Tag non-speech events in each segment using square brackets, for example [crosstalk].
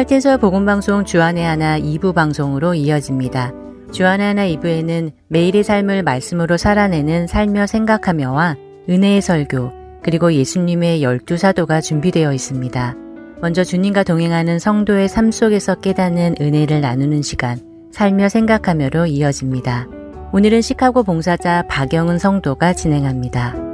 할텐서 복음방송 주안의 하나 2부 방송으로 이어집니다. 주안의 하나 2부에는 매일의 삶을 말씀으로 살아내는 살며 생각하며와 은혜의 설교, 그리고 예수님의 열두 사도가 준비되어 있습니다. 먼저 주님과 동행하는 성도의 삶 속에서 깨닫는 은혜를 나누는 시간, 살며 생각하며로 이어집니다. 오늘은 시카고 봉사자 박영은 성도가 진행합니다.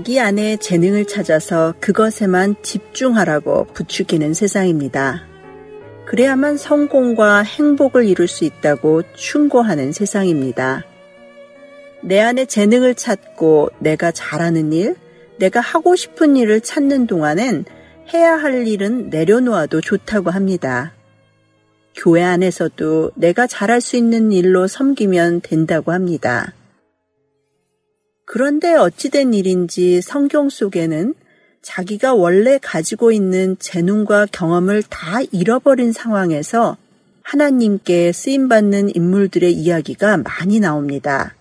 자기 안에 재능을 찾아서 그것에만 집중하라고 부추기는 세상입니다. 그래야만 성공과 행복을 이룰 수 있다고 충고하는 세상입니다. 내 안에 재능을 찾고 내가 잘하는 일, 내가 하고 싶은 일을 찾는 동안엔 해야 할 일은 내려놓아도 좋다고 합니다. 교회 안에서도 내가 잘할 수 있는 일로 섬기면 된다고 합니다. 그런데 어찌된 일인지 성경 속에는 자기가 원래 가지고 있는 재능과 경험을 다 잃어버린 상황에서 하나님께 쓰임받는 인물들의 이야기가 많이 나옵니다.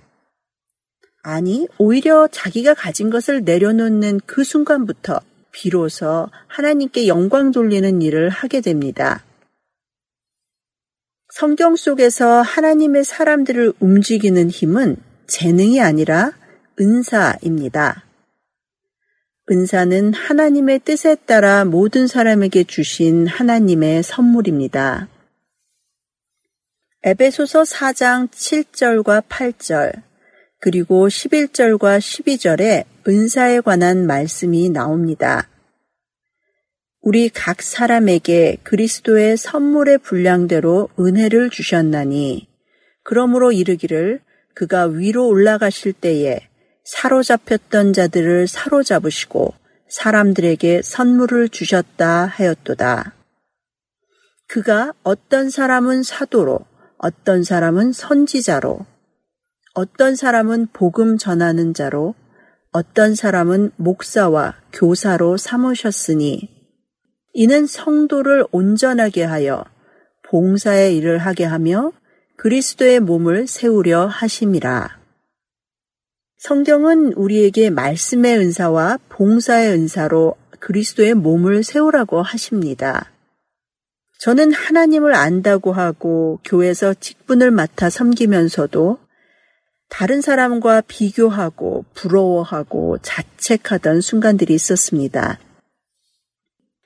아니, 오히려 자기가 가진 것을 내려놓는 그 순간부터 비로소 하나님께 영광 돌리는 일을 하게 됩니다. 성경 속에서 하나님의 사람들을 움직이는 힘은 재능이 아니라 은사입니다. 은사는 하나님의 뜻에 따라 모든 사람에게 주신 하나님의 선물입니다. 에베소서 4장 7절과 8절, 그리고 11절과 12절에 은사에 관한 말씀이 나옵니다. 우리 각 사람에게 그리스도의 선물의 분량대로 은혜를 주셨나니, 그러므로 이르기를 그가 위로 올라가실 때에 사로잡혔던 자들을 사로잡으시고 사람들에게 선물을 주셨다 하였도다. 그가 어떤 사람은 사도로, 어떤 사람은 선지자로, 어떤 사람은 복음 전하는 자로, 어떤 사람은 목사와 교사로 삼으셨으니, 이는 성도를 온전하게 하여 봉사의 일을 하게 하며 그리스도의 몸을 세우려 하심이라. 성경은 우리에게 말씀의 은사와 봉사의 은사로 그리스도의 몸을 세우라고 하십니다. 저는 하나님을 안다고 하고 교회에서 직분을 맡아 섬기면서도 다른 사람과 비교하고 부러워하고 자책하던 순간들이 있었습니다.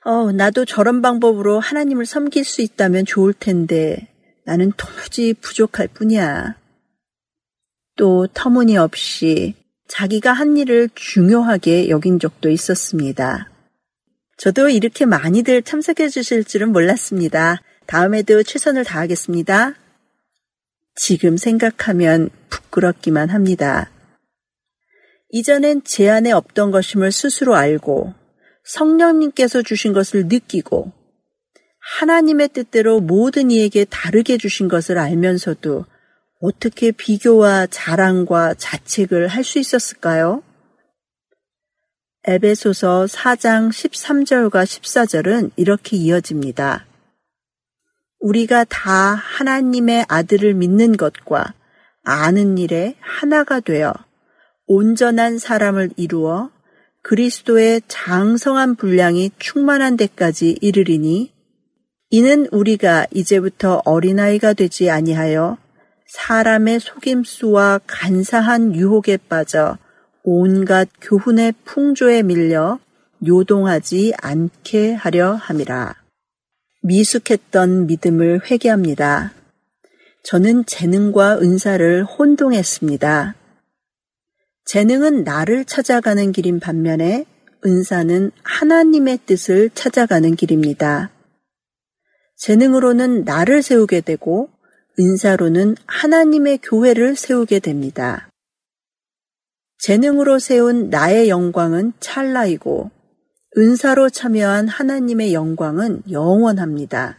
어, 나도 저런 방법으로 하나님을 섬길 수 있다면 좋을 텐데 나는 도무지 부족할 뿐이야. 또 터무니없이 자기가 한 일을 중요하게 여긴 적도 있었습니다. 저도 이렇게 많이들 참석해 주실 줄은 몰랐습니다. 다음에도 최선을 다하겠습니다. 지금 생각하면 부끄럽기만 합니다. 이전엔 제 안에 없던 것임을 스스로 알고 성령님께서 주신 것을 느끼고 하나님의 뜻대로 모든 이에게 다르게 주신 것을 알면서도 어떻게 비교와 자랑과 자책을 할 수 있었을까요? 에베소서 4장 13절과 14절은 이렇게 이어집니다. 우리가 다 하나님의 아들을 믿는 것과 아는 일에 하나가 되어 온전한 사람을 이루어 그리스도의 장성한 분량이 충만한 데까지 이르리니 이는 우리가 이제부터 어린아이가 되지 아니하여 사람의 속임수와 간사한 유혹에 빠져 온갖 교훈의 풍조에 밀려 요동하지 않게 하려 함이라. 미숙했던 믿음을 회개합니다. 저는 재능과 은사를 혼동했습니다. 재능은 나를 찾아가는 길인 반면에 은사는 하나님의 뜻을 찾아가는 길입니다. 재능으로는 나를 세우게 되고 은사로는 하나님의 교회를 세우게 됩니다. 재능으로 세운 나의 영광은 찰나이고 은사로 참여한 하나님의 영광은 영원합니다.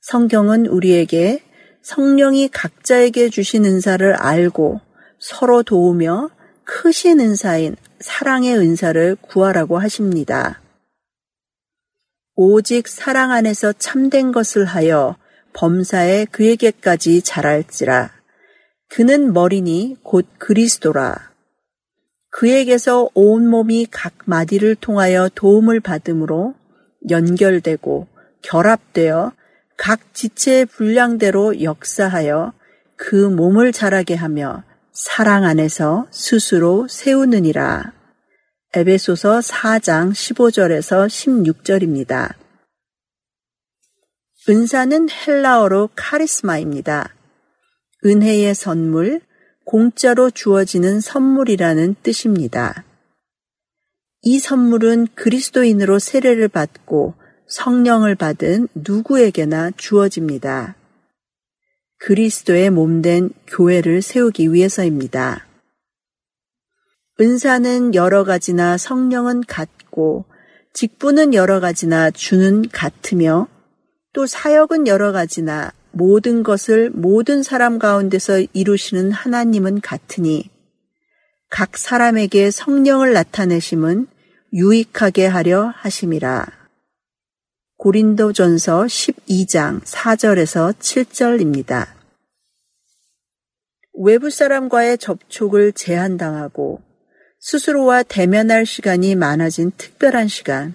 성경은 우리에게 성령이 각자에게 주신 은사를 알고 서로 도우며 크신 은사인 사랑의 은사를 구하라고 하십니다. 오직 사랑 안에서 참된 것을 하여 범사에 그에게까지 자랄지라. 그는 머리니 곧 그리스도라. 그에게서 온 몸이 각 마디를 통하여 도움을 받음으로 연결되고 결합되어 각 지체의 분량대로 역사하여 그 몸을 자라게 하며 사랑 안에서 스스로 세우느니라. 에베소서 4장 15절에서 16절입니다. 은사는 헬라어로 카리스마입니다. 은혜의 선물, 공짜로 주어지는 선물이라는 뜻입니다. 이 선물은 그리스도인으로 세례를 받고 성령을 받은 누구에게나 주어집니다. 그리스도의 몸된 교회를 세우기 위해서입니다. 은사는 여러 가지나 성령은 같고 직분은 여러 가지나 주는 같으며 또 사역은 여러 가지나 모든 것을 모든 사람 가운데서 이루시는 하나님은 같으니 각 사람에게 성령을 나타내심은 유익하게 하려 하심이라. 고린도전서 12장 4절에서 7절입니다. 외부 사람과의 접촉을 제한당하고 스스로와 대면할 시간이 많아진 특별한 시간.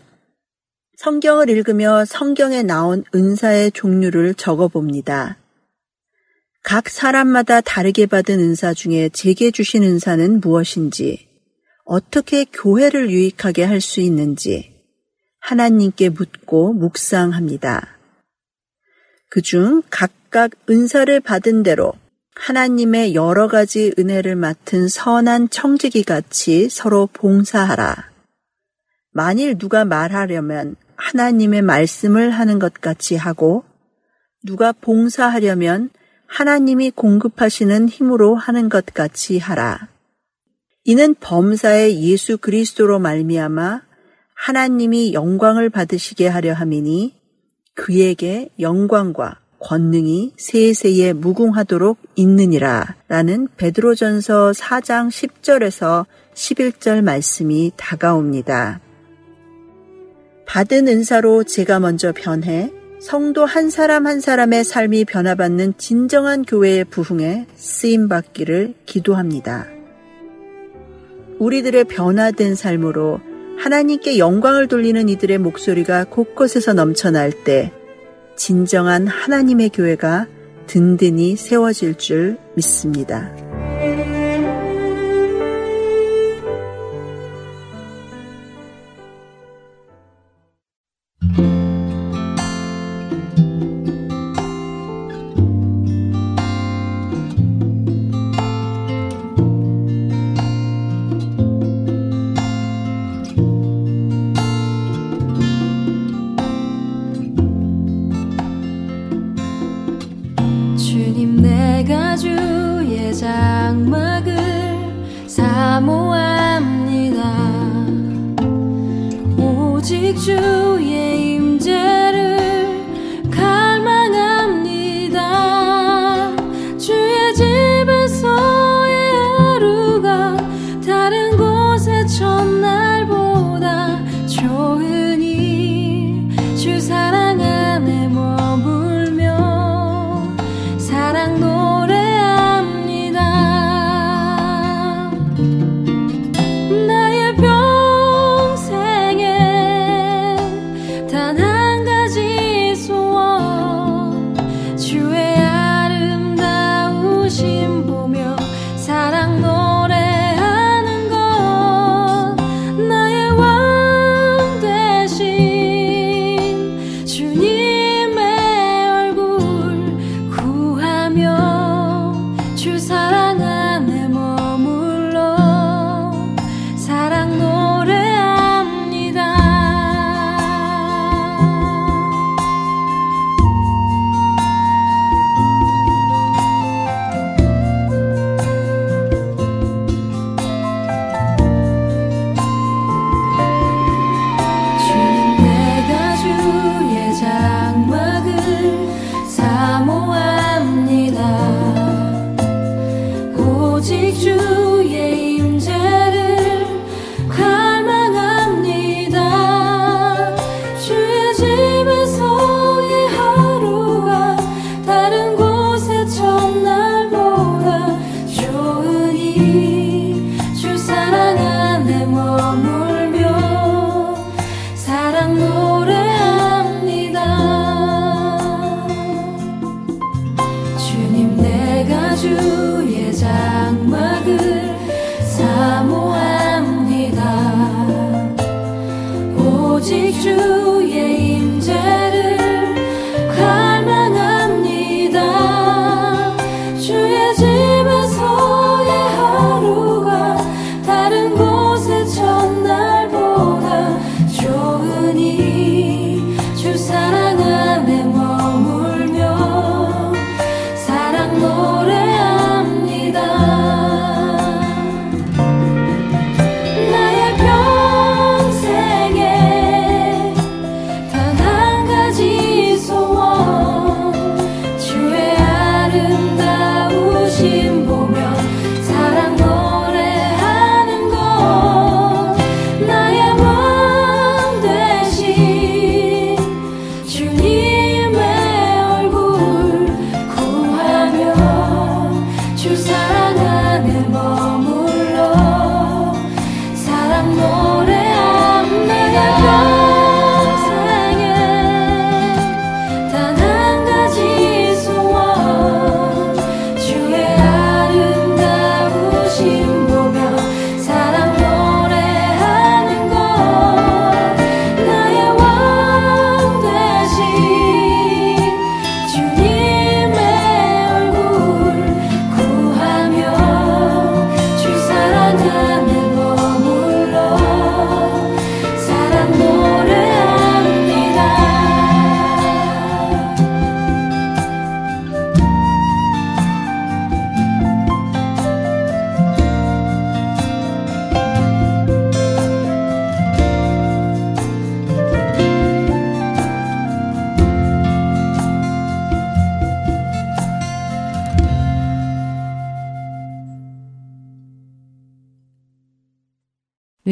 성경을 읽으며 성경에 나온 은사의 종류를 적어 봅니다. 각 사람마다 다르게 받은 은사 중에 제게 주신 은사는 무엇인지, 어떻게 교회를 유익하게 할 수 있는지 하나님께 묻고 묵상합니다. 그중 각각 은사를 받은 대로 하나님의 여러 가지 은혜를 맡은 선한 청지기 같이 서로 봉사하라. 만일 누가 말하려면 하나님의 말씀을 하는 것 같이 하고 누가 봉사하려면 하나님이 공급하시는 힘으로 하는 것 같이 하라. 이는 범사의 예수 그리스도로 말미암아 하나님이 영광을 받으시게 하려 함이니 그에게 영광과 권능이 세세에 무궁하도록 있느니라 라는 베드로전서 4장 10절에서 11절 말씀이 다가옵니다. 받은 은사로 제가 먼저 변해 성도 한 사람 한 사람의 삶이 변화받는 진정한 교회의 부흥에 쓰임 받기를 기도합니다. 우리들의 변화된 삶으로 하나님께 영광을 돌리는 이들의 목소리가 곳곳에서 넘쳐날 때 진정한 하나님의 교회가 든든히 세워질 줄 믿습니다.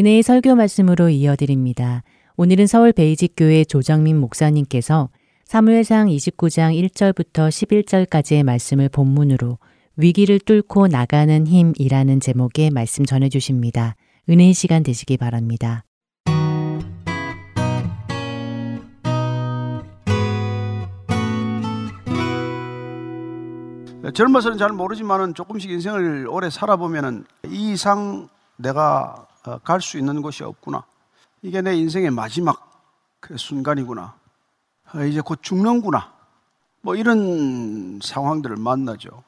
은혜의 설교 말씀으로 이어드립니다. 오늘은 서울 베이직교회 조정민 목사님께서 사무엘상 29장 1절부터 11절까지의 말씀을 본문으로 위기를 뚫고 나가는 힘이라는 제목의 말씀 전해 주십니다. 은혜의 시간 되시기 바랍니다. 젊어서는 잘 모르지만은 조금씩 인생을 오래 살아보면은 이 이상 내가 어, 갈 수 있는 곳이 없구나. 이게 내 인생의 마지막 그 순간이구나. 어, 이제 곧 죽는구나. 뭐 이런 상황들을 만나죠.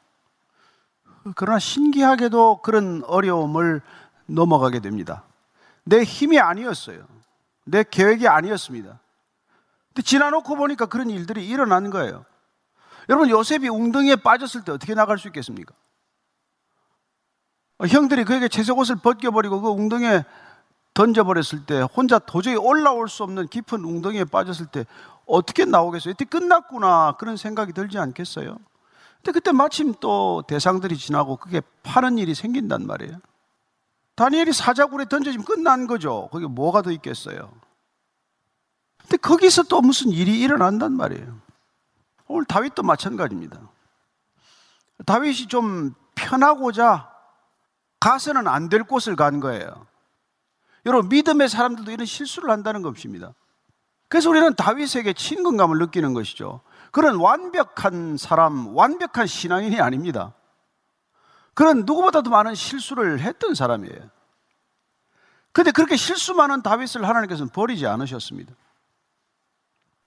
그러나 신기하게도 그런 어려움을 넘어가게 됩니다. 내 힘이 아니었어요. 내 계획이 아니었습니다. 근데 지나놓고 보니까 그런 일들이 일어난 거예요. 여러분, 요셉이 웅덩이에 빠졌을 때 어떻게 나갈 수 있겠습니까? 어, 형들이 그에게 채색 옷을 벗겨버리고 그 웅덩이에 던져버렸을 때 혼자 도저히 올라올 수 없는 깊은 웅덩이에 빠졌을 때 어떻게 나오겠어요? 이때 끝났구나 그런 생각이 들지 않겠어요? 근데 그때 마침 또 대상들이 지나고 그게 파는 일이 생긴단 말이에요. 다니엘이 사자굴에 던져지면 끝난 거죠. 거기 뭐가 더 있겠어요? 근데 거기서 또 무슨 일이 일어난단 말이에요. 오늘 다윗도 마찬가지입니다. 다윗이 좀 편하고자 가서는 안 될 곳을 간 거예요. 여러분, 믿음의 사람들도 이런 실수를 한다는 것입니다. 그래서 우리는 다윗에게 친근감을 느끼는 것이죠. 그런 완벽한 사람, 완벽한 신앙인이 아닙니다. 그런 누구보다도 많은 실수를 했던 사람이에요. 근데 그렇게 실수 많은 다윗을 하나님께서는 버리지 않으셨습니다.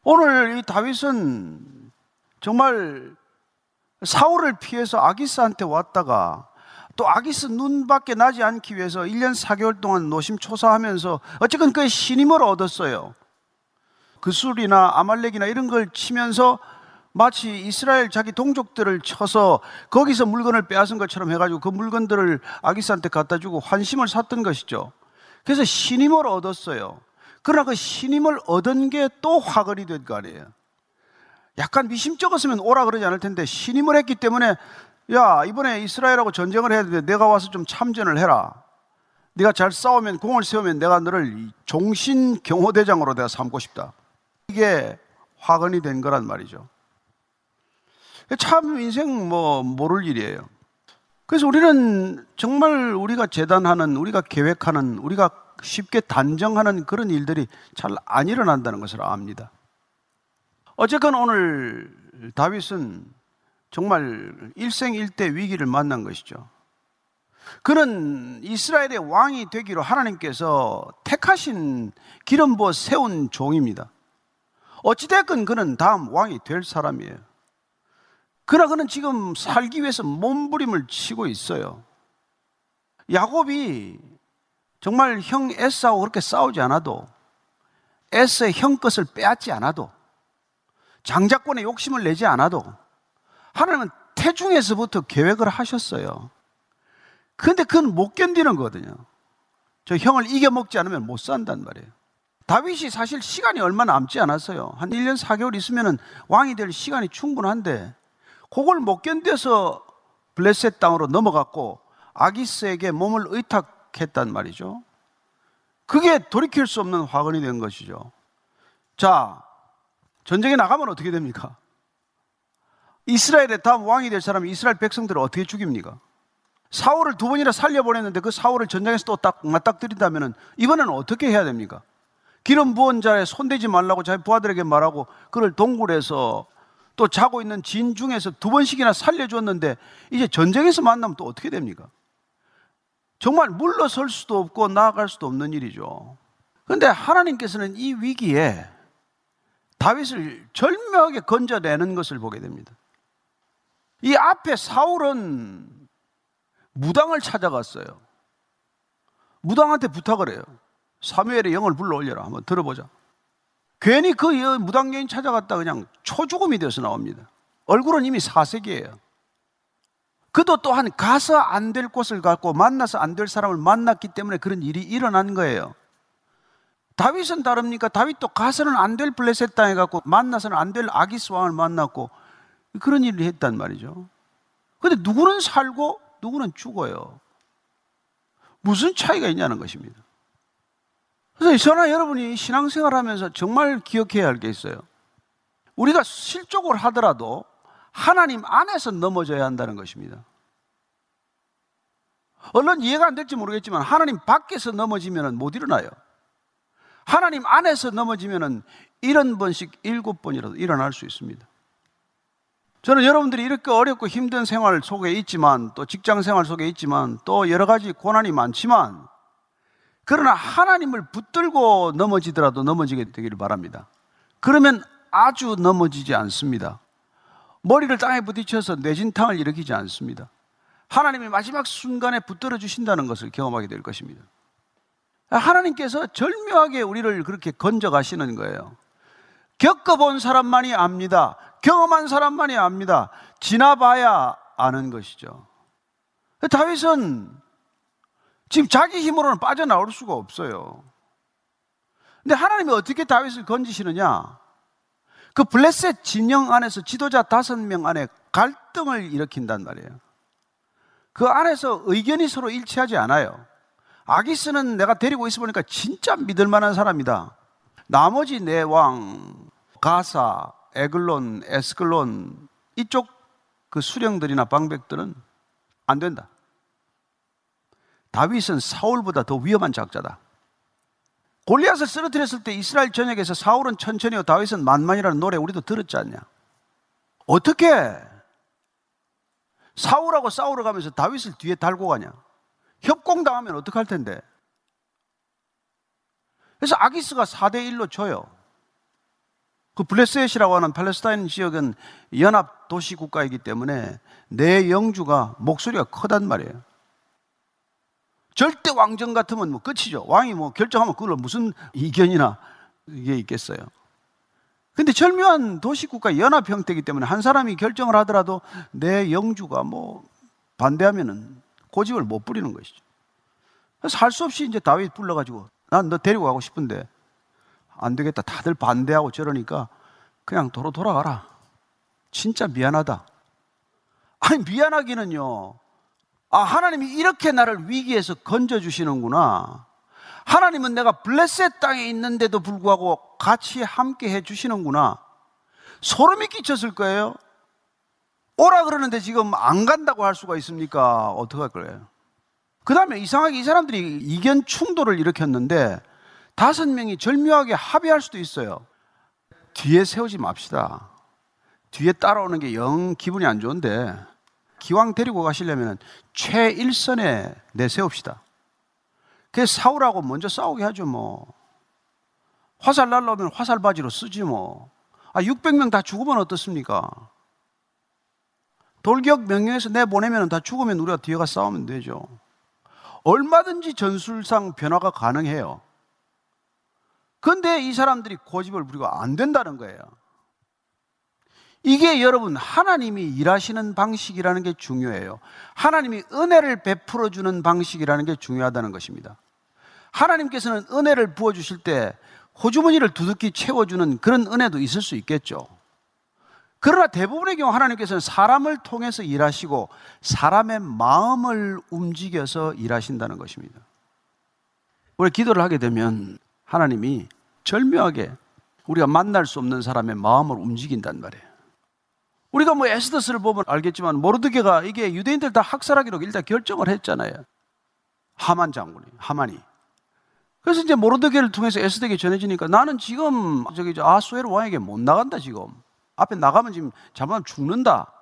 오늘 이 다윗은 정말 사울을 피해서 아기스한테 왔다가 또 아기스 눈밖에 나지 않기 위해서 1년 4개월 동안 노심초사하면서 어쨌건 그의 신임을 얻었어요. 그 술이나 아말렉이나 이런 걸 치면서 마치 이스라엘 자기 동족들을 쳐서 거기서 물건을 빼앗은 것처럼 해가지고 그 물건들을 아기스한테 갖다 주고 환심을 샀던 것이죠. 그래서 신임을 얻었어요. 그러나 그 신임을 얻은 게 또 화걸이 된 거 아니에요. 약간 미심쩍었으면 오라 그러지 않을 텐데 신임을 했기 때문에 야, 이번에 이스라엘하고 전쟁을 해야 되는데 내가 와서 좀 참전을 해라. 네가 잘 싸우면 공을 세우면 내가 너를 종신 경호대장으로 내가 삼고 싶다. 이게 화근이 된 거란 말이죠. 참 인생 뭐 모를 일이에요. 그래서 우리는 정말 우리가 재단하는, 우리가 계획하는, 우리가 쉽게 단정하는 그런 일들이 잘 안 일어난다는 것을 압니다. 어쨌건 오늘 다윗은 정말 일생일대 위기를 만난 것이죠. 그는 이스라엘의 왕이 되기로 하나님께서 택하신 기름 부어 세운 종입니다. 어찌됐건 그는 다음 왕이 될 사람이에요. 그러나 그는 지금 살기 위해서 몸부림을 치고 있어요. 야곱이 정말 형 에사하고 그렇게 싸우지 않아도 에스의 형 것을 빼앗지 않아도 장자권의 욕심을 내지 않아도 하나님은 태중에서부터 계획을 하셨어요. 그런데 그건 못 견디는 거거든요. 저 형을 이겨먹지 않으면 못 산단 말이에요. 다윗이 사실 시간이 얼마 남지 않았어요. 한 1년 4개월 있으면 왕이 될 시간이 충분한데 그걸 못 견뎌서 블레셋 땅으로 넘어갔고 아기스에게 몸을 의탁했단 말이죠. 그게 돌이킬 수 없는 화근이 된 것이죠. 자, 전쟁에 나가면 어떻게 됩니까? 이스라엘의 다음 왕이 될 사람이 이스라엘 백성들을 어떻게 죽입니까? 사울을 두 번이나 살려보냈는데 그 사울을 전장에서 또 딱 맞닥뜨린다면 이번에는 어떻게 해야 됩니까? 기름 부은 자에 손대지 말라고 자기 부하들에게 말하고 그를 동굴에서 또 자고 있는 진 중에서 두 번씩이나 살려줬는데 이제 전쟁에서 만나면 또 어떻게 됩니까? 정말 물러설 수도 없고 나아갈 수도 없는 일이죠. 그런데 하나님께서는 이 위기에 다윗을 절묘하게 건져내는 것을 보게 됩니다. 이 앞에 사울은 무당을 찾아갔어요. 무당한테 부탁을 해요. 사무엘의 영을 불러 올려라. 한번 들어보자. 괜히 그 무당 여인 찾아갔다 그냥 초죽음이 되어서 나옵니다. 얼굴은 이미 사색이에요. 그도 또한 가서 안 될 곳을 갖고 만나서 안 될 사람을 만났기 때문에 그런 일이 일어난 거예요. 다윗은 다릅니까? 다윗도 가서는 안 될 블레셋 땅에 갖고 만나서는 안 될 아기스 왕을 만났고 그런 일을 했단 말이죠. 근데 누구는 살고 누구는 죽어요. 무슨 차이가 있냐는 것입니다. 그래서 저나 여러분이 신앙생활 하면서 정말 기억해야 할 게 있어요. 우리가 실족을 하더라도 하나님 안에서 넘어져야 한다는 것입니다. 얼른 이해가 안 될지 모르겠지만 하나님 밖에서 넘어지면 못 일어나요. 하나님 안에서 넘어지면 일흔 번씩 일곱 번이라도 일어날 수 있습니다. 저는 여러분들이 이렇게 어렵고 힘든 생활 속에 있지만 또 직장 생활 속에 있지만 또 여러 가지 고난이 많지만 그러나 하나님을 붙들고 넘어지더라도 넘어지게 되기를 바랍니다. 그러면 아주 넘어지지 않습니다. 머리를 땅에 부딪혀서 뇌진탕을 일으키지 않습니다. 하나님이 마지막 순간에 붙들어 주신다는 것을 경험하게 될 것입니다. 하나님께서 절묘하게 우리를 그렇게 건져 가시는 거예요. 겪어본 사람만이 압니다. 경험한 사람만이 압니다. 지나봐야 아는 것이죠. 다윗은 지금 자기 힘으로는 빠져나올 수가 없어요. 근데 하나님이 어떻게 다윗을 건지시느냐? 그 블레셋 진영 안에서 지도자 다섯 명 안에 갈등을 일으킨단 말이에요. 그 안에서 의견이 서로 일치하지 않아요. 아기스는 내가 데리고 있어 보니까 진짜 믿을 만한 사람이다. 나머지 네 왕, 가사, 에글론, 에스글론 이쪽 그 수령들이나 방백들은 안 된다. 다윗은 사울보다 더 위험한 작자다. 골리앗을 쓰러뜨렸을 때 이스라엘 전역에서 사울은 천천히요 다윗은 만만이라는 노래 우리도 들었지 않냐? 어떻게 사울하고 싸우러 가면서 다윗을 뒤에 달고 가냐? 협공당하면 어떡할 텐데? 그래서 아기스가 4대 1로 져요. 그 블레셋이라고 하는 팔레스타인 지역은 연합 도시 국가이기 때문에 내 영주가 목소리가 크단 말이에요. 절대 왕정 같으면 뭐 끝이죠. 왕이 뭐 결정하면 그걸 무슨 이견이나 이게 있겠어요. 근데 절묘한 도시국가 연합 형태이기 때문에 한 사람이 결정을 하더라도 내 영주가 뭐 반대하면은 고집을 못 부리는 것이죠. 그래서 할 수 없이 이제 다윗 불러가지고 난 너 데리고 가고 싶은데 안 되겠다. 다들 반대하고 저러니까 그냥 도로 돌아가라. 진짜 미안하다. 아니, 미안하기는요. 아, 하나님이 이렇게 나를 위기에서 건져주시는구나. 하나님은 내가 블레셋 땅에 있는데도 불구하고 같이 함께 해주시는구나. 소름이 끼쳤을 거예요. 오라 그러는데 지금 안 간다고 할 수가 있습니까? 어떡할 거예요? 그 다음에 이상하게 이 사람들이 이견 충돌을 일으켰는데 다섯 명이 절묘하게 합의할 수도 있어요. 뒤에 세우지 맙시다. 뒤에 따라오는 게 영 기분이 안 좋은데 기왕 데리고 가시려면 최일선에 내세웁시다. 그래서 사울하고 먼저 싸우게 하죠 뭐. 화살 날라오면 화살 바지로 쓰지 뭐. 아 600명 다 죽으면 어떻습니까? 돌격 명령에서 내 보내면 다 죽으면 우리가 뒤에 가 싸우면 되죠. 얼마든지 전술상 변화가 가능해요. 근데 이 사람들이 고집을 부리고 안 된다는 거예요. 이게 여러분 하나님이 일하시는 방식이라는 게 중요해요. 하나님이 은혜를 베풀어 주는 방식이라는 게 중요하다는 것입니다. 하나님께서는 은혜를 부어 주실 때 호주머니를 두둑히 채워 주는 그런 은혜도 있을 수 있겠죠. 그러나 대부분의 경우 하나님께서는 사람을 통해서 일하시고 사람의 마음을 움직여서 일하신다는 것입니다. 우리 기도를 하게 되면 하나님이 절묘하게 우리가 만날 수 없는 사람의 마음을 움직인단 말이에요. 우리가 뭐 에스더스를 보면 알겠지만 모르드게가 이게 유대인들 다 학살하기로 일단 결정을 했잖아요. 하만 장군이, 하만이. 그래서 이제 모르드게를 통해서 에스더에게 전해지니까 나는 지금 저기 아수에르 왕에게 못 나간다 지금. 앞에 나가면 지금 잘못하면 죽는다.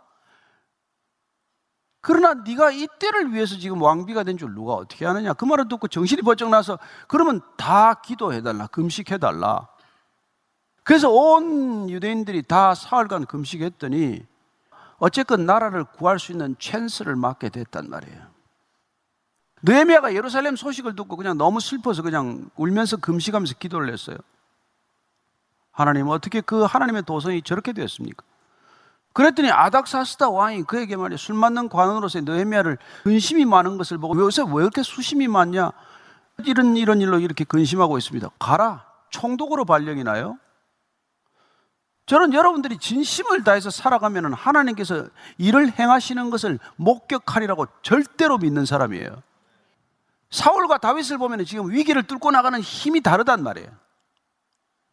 그러나 네가 이 때를 위해서 지금 왕비가 된 줄 누가 어떻게 아느냐? 그 말을 듣고 정신이 번쩍 나서 그러면 다 기도해달라, 금식해달라. 그래서 온 유대인들이 다 사흘간 금식했더니 어쨌건 나라를 구할 수 있는 찬스를 맞게 됐단 말이에요. 느헤미야가 예루살렘 소식을 듣고 그냥 너무 슬퍼서 그냥 울면서 금식하면서 기도를 했어요. 하나님 어떻게 그 하나님의 도성이 저렇게 되었습니까? 그랬더니 아닥사스다 왕이 그에게 말이야 술 맞는 관원으로서 느헤미야를 근심이 많은 것을 보고 요새 왜 이렇게 수심이 많냐? 이런 이런 일로 이렇게 근심하고 있습니다. 가라 총독으로 발령이 나요. 저는 여러분들이 진심을 다해서 살아가면 하나님께서 일을 행하시는 것을 목격하리라고 절대로 믿는 사람이에요. 사울과 다윗을 보면 지금 위기를 뚫고 나가는 힘이 다르단 말이에요.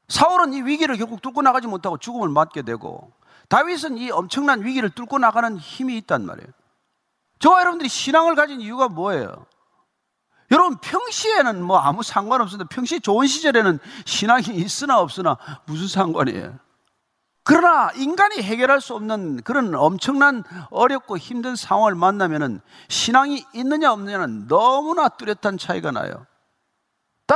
사울은 이 위기를 결국 뚫고 나가지 못하고 죽음을 맞게 되고 다윗은 이 엄청난 위기를 뚫고 나가는 힘이 있단 말이에요. 저와 여러분들이 신앙을 가진 이유가 뭐예요? 여러분 평시에는 뭐 아무 상관없습니다. 평시 좋은 시절에는 신앙이 있으나 없으나 무슨 상관이에요? 그러나 인간이 해결할 수 없는 그런 엄청난 어렵고 힘든 상황을 만나면은 신앙이 있느냐 없느냐는 너무나 뚜렷한 차이가 나요.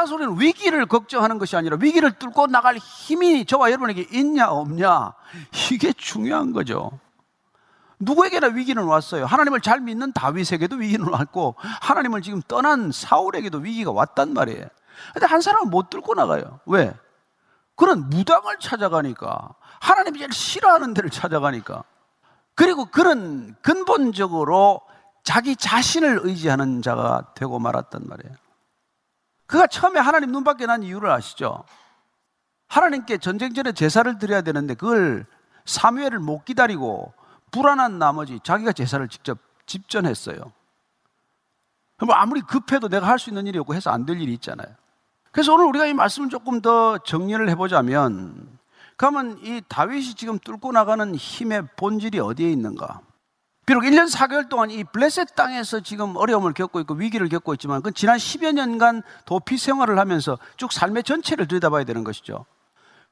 우리는 위기를 걱정하는 것이 아니라 위기를 뚫고 나갈 힘이 저와 여러분에게 있냐 없냐 이게 중요한 거죠. 누구에게나 위기는 왔어요. 하나님을 잘 믿는 다윗에게도 위기는 왔고 하나님을 지금 떠난 사울에게도 위기가 왔단 말이에요. 근데 한 사람은 못 뚫고 나가요. 왜? 그런 무당을 찾아가니까 하나님이 제일 싫어하는 데를 찾아가니까 그리고 그런 근본적으로 자기 자신을 의지하는 자가 되고 말았단 말이에요. 그가 처음에 하나님 눈 밖에 난 이유를 아시죠? 하나님께 전쟁 전에 제사를 드려야 되는데 그걸 사무엘을 못 기다리고 불안한 나머지 자기가 제사를 직접 집전했어요. 뭐 아무리 급해도 내가 할 수 있는 일이 없고 해서 안 될 일이 있잖아요. 그래서 오늘 우리가 이 말씀을 조금 더 정리를 해보자면, 그러면 이 다윗이 지금 뚫고 나가는 힘의 본질이 어디에 있는가? 비록 1년 4개월 동안 이 블레셋 땅에서 지금 어려움을 겪고 있고 위기를 겪고 있지만 그 지난 10여 년간 도피 생활을 하면서 쭉 삶의 전체를 들여다봐야 되는 것이죠.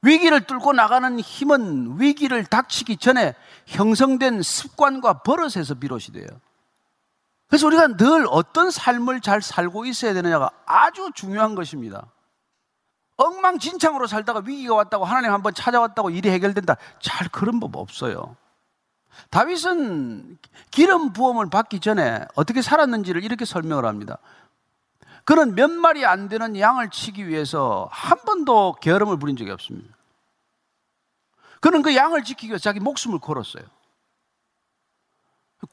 위기를 뚫고 나가는 힘은 위기를 닥치기 전에 형성된 습관과 버릇에서 비롯이 돼요. 그래서 우리가 늘 어떤 삶을 잘 살고 있어야 되느냐가 아주 중요한 것입니다. 엉망진창으로 살다가 위기가 왔다고 하나님 한번 찾아왔다고 일이 해결된다. 잘 그런 법 없어요. 다윗은 기름 부음을 받기 전에 어떻게 살았는지를 이렇게 설명을 합니다. 그는 몇 마리 안 되는 양을 치기 위해서 한 번도 게으름을 부린 적이 없습니다. 그는 그 양을 지키기 위해서 자기 목숨을 걸었어요.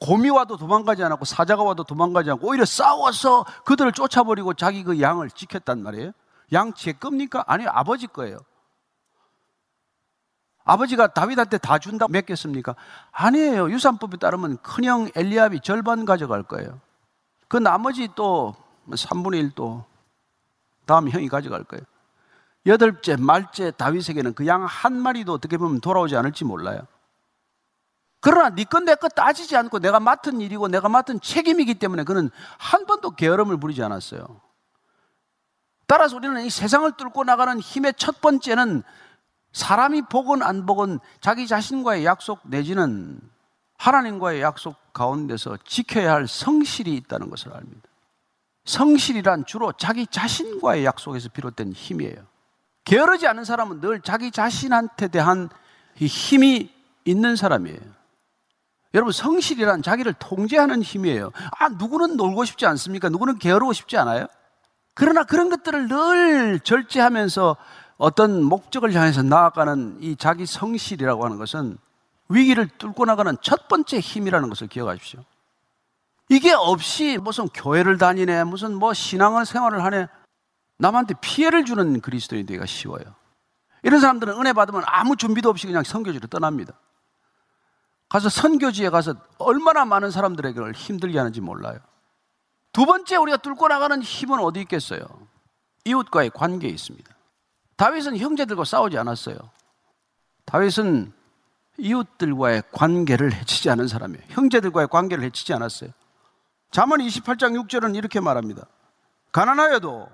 곰이 와도 도망가지 않았고 사자가 와도 도망가지 않고 오히려 싸워서 그들을 쫓아버리고 자기 그 양을 지켰단 말이에요. 양 제 겁니까? 아니요, 아버지 거예요. 아버지가 다윗한테 다 준다고 맺겠습니까? 아니에요. 유산법에 따르면 큰형 엘리압이 절반 가져갈 거예요. 그 나머지 또 3분의 1도 다음 형이 가져갈 거예요. 여덟째, 말째 다윗에게는 그 양 한 마리도 어떻게 보면 돌아오지 않을지 몰라요. 그러나 네 건내것 따지지 않고 내가 맡은 일이고 내가 맡은 책임이기 때문에 그는 한 번도 게으름을 부리지 않았어요. 따라서 우리는 이 세상을 뚫고 나가는 힘의 첫 번째는 사람이 복은 안 복은 자기 자신과의 약속 내지는 하나님과의 약속 가운데서 지켜야 할 성실이 있다는 것을 압니다. 성실이란 주로 자기 자신과의 약속에서 비롯된 힘이에요. 게으르지 않은 사람은 늘 자기 자신한테 대한 힘이 있는 사람이에요. 여러분, 성실이란 자기를 통제하는 힘이에요. 아, 누구는 놀고 싶지 않습니까? 누구는 게으르고 싶지 않아요? 그러나 그런 것들을 늘 절제하면서 어떤 목적을 향해서 나아가는 이 자기 성실이라고 하는 것은 위기를 뚫고 나가는 첫 번째 힘이라는 것을 기억하십시오. 이게 없이 무슨 교회를 다니네, 무슨 뭐 신앙을 생활을 하네, 남한테 피해를 주는 그리스도인이 되기가 쉬워요. 이런 사람들은 은혜 받으면 아무 준비도 없이 그냥 선교지로 떠납니다. 가서 선교지에 가서 얼마나 많은 사람들에게 힘들게 하는지 몰라요. 두 번째 우리가 뚫고 나가는 힘은 어디 있겠어요? 이웃과의 관계에 있습니다. 다윗은 형제들과 싸우지 않았어요. 다윗은 이웃들과의 관계를 해치지 않은 사람이에요. 형제들과의 관계를 해치지 않았어요. 잠언 28장 6절은 이렇게 말합니다. 가난하여도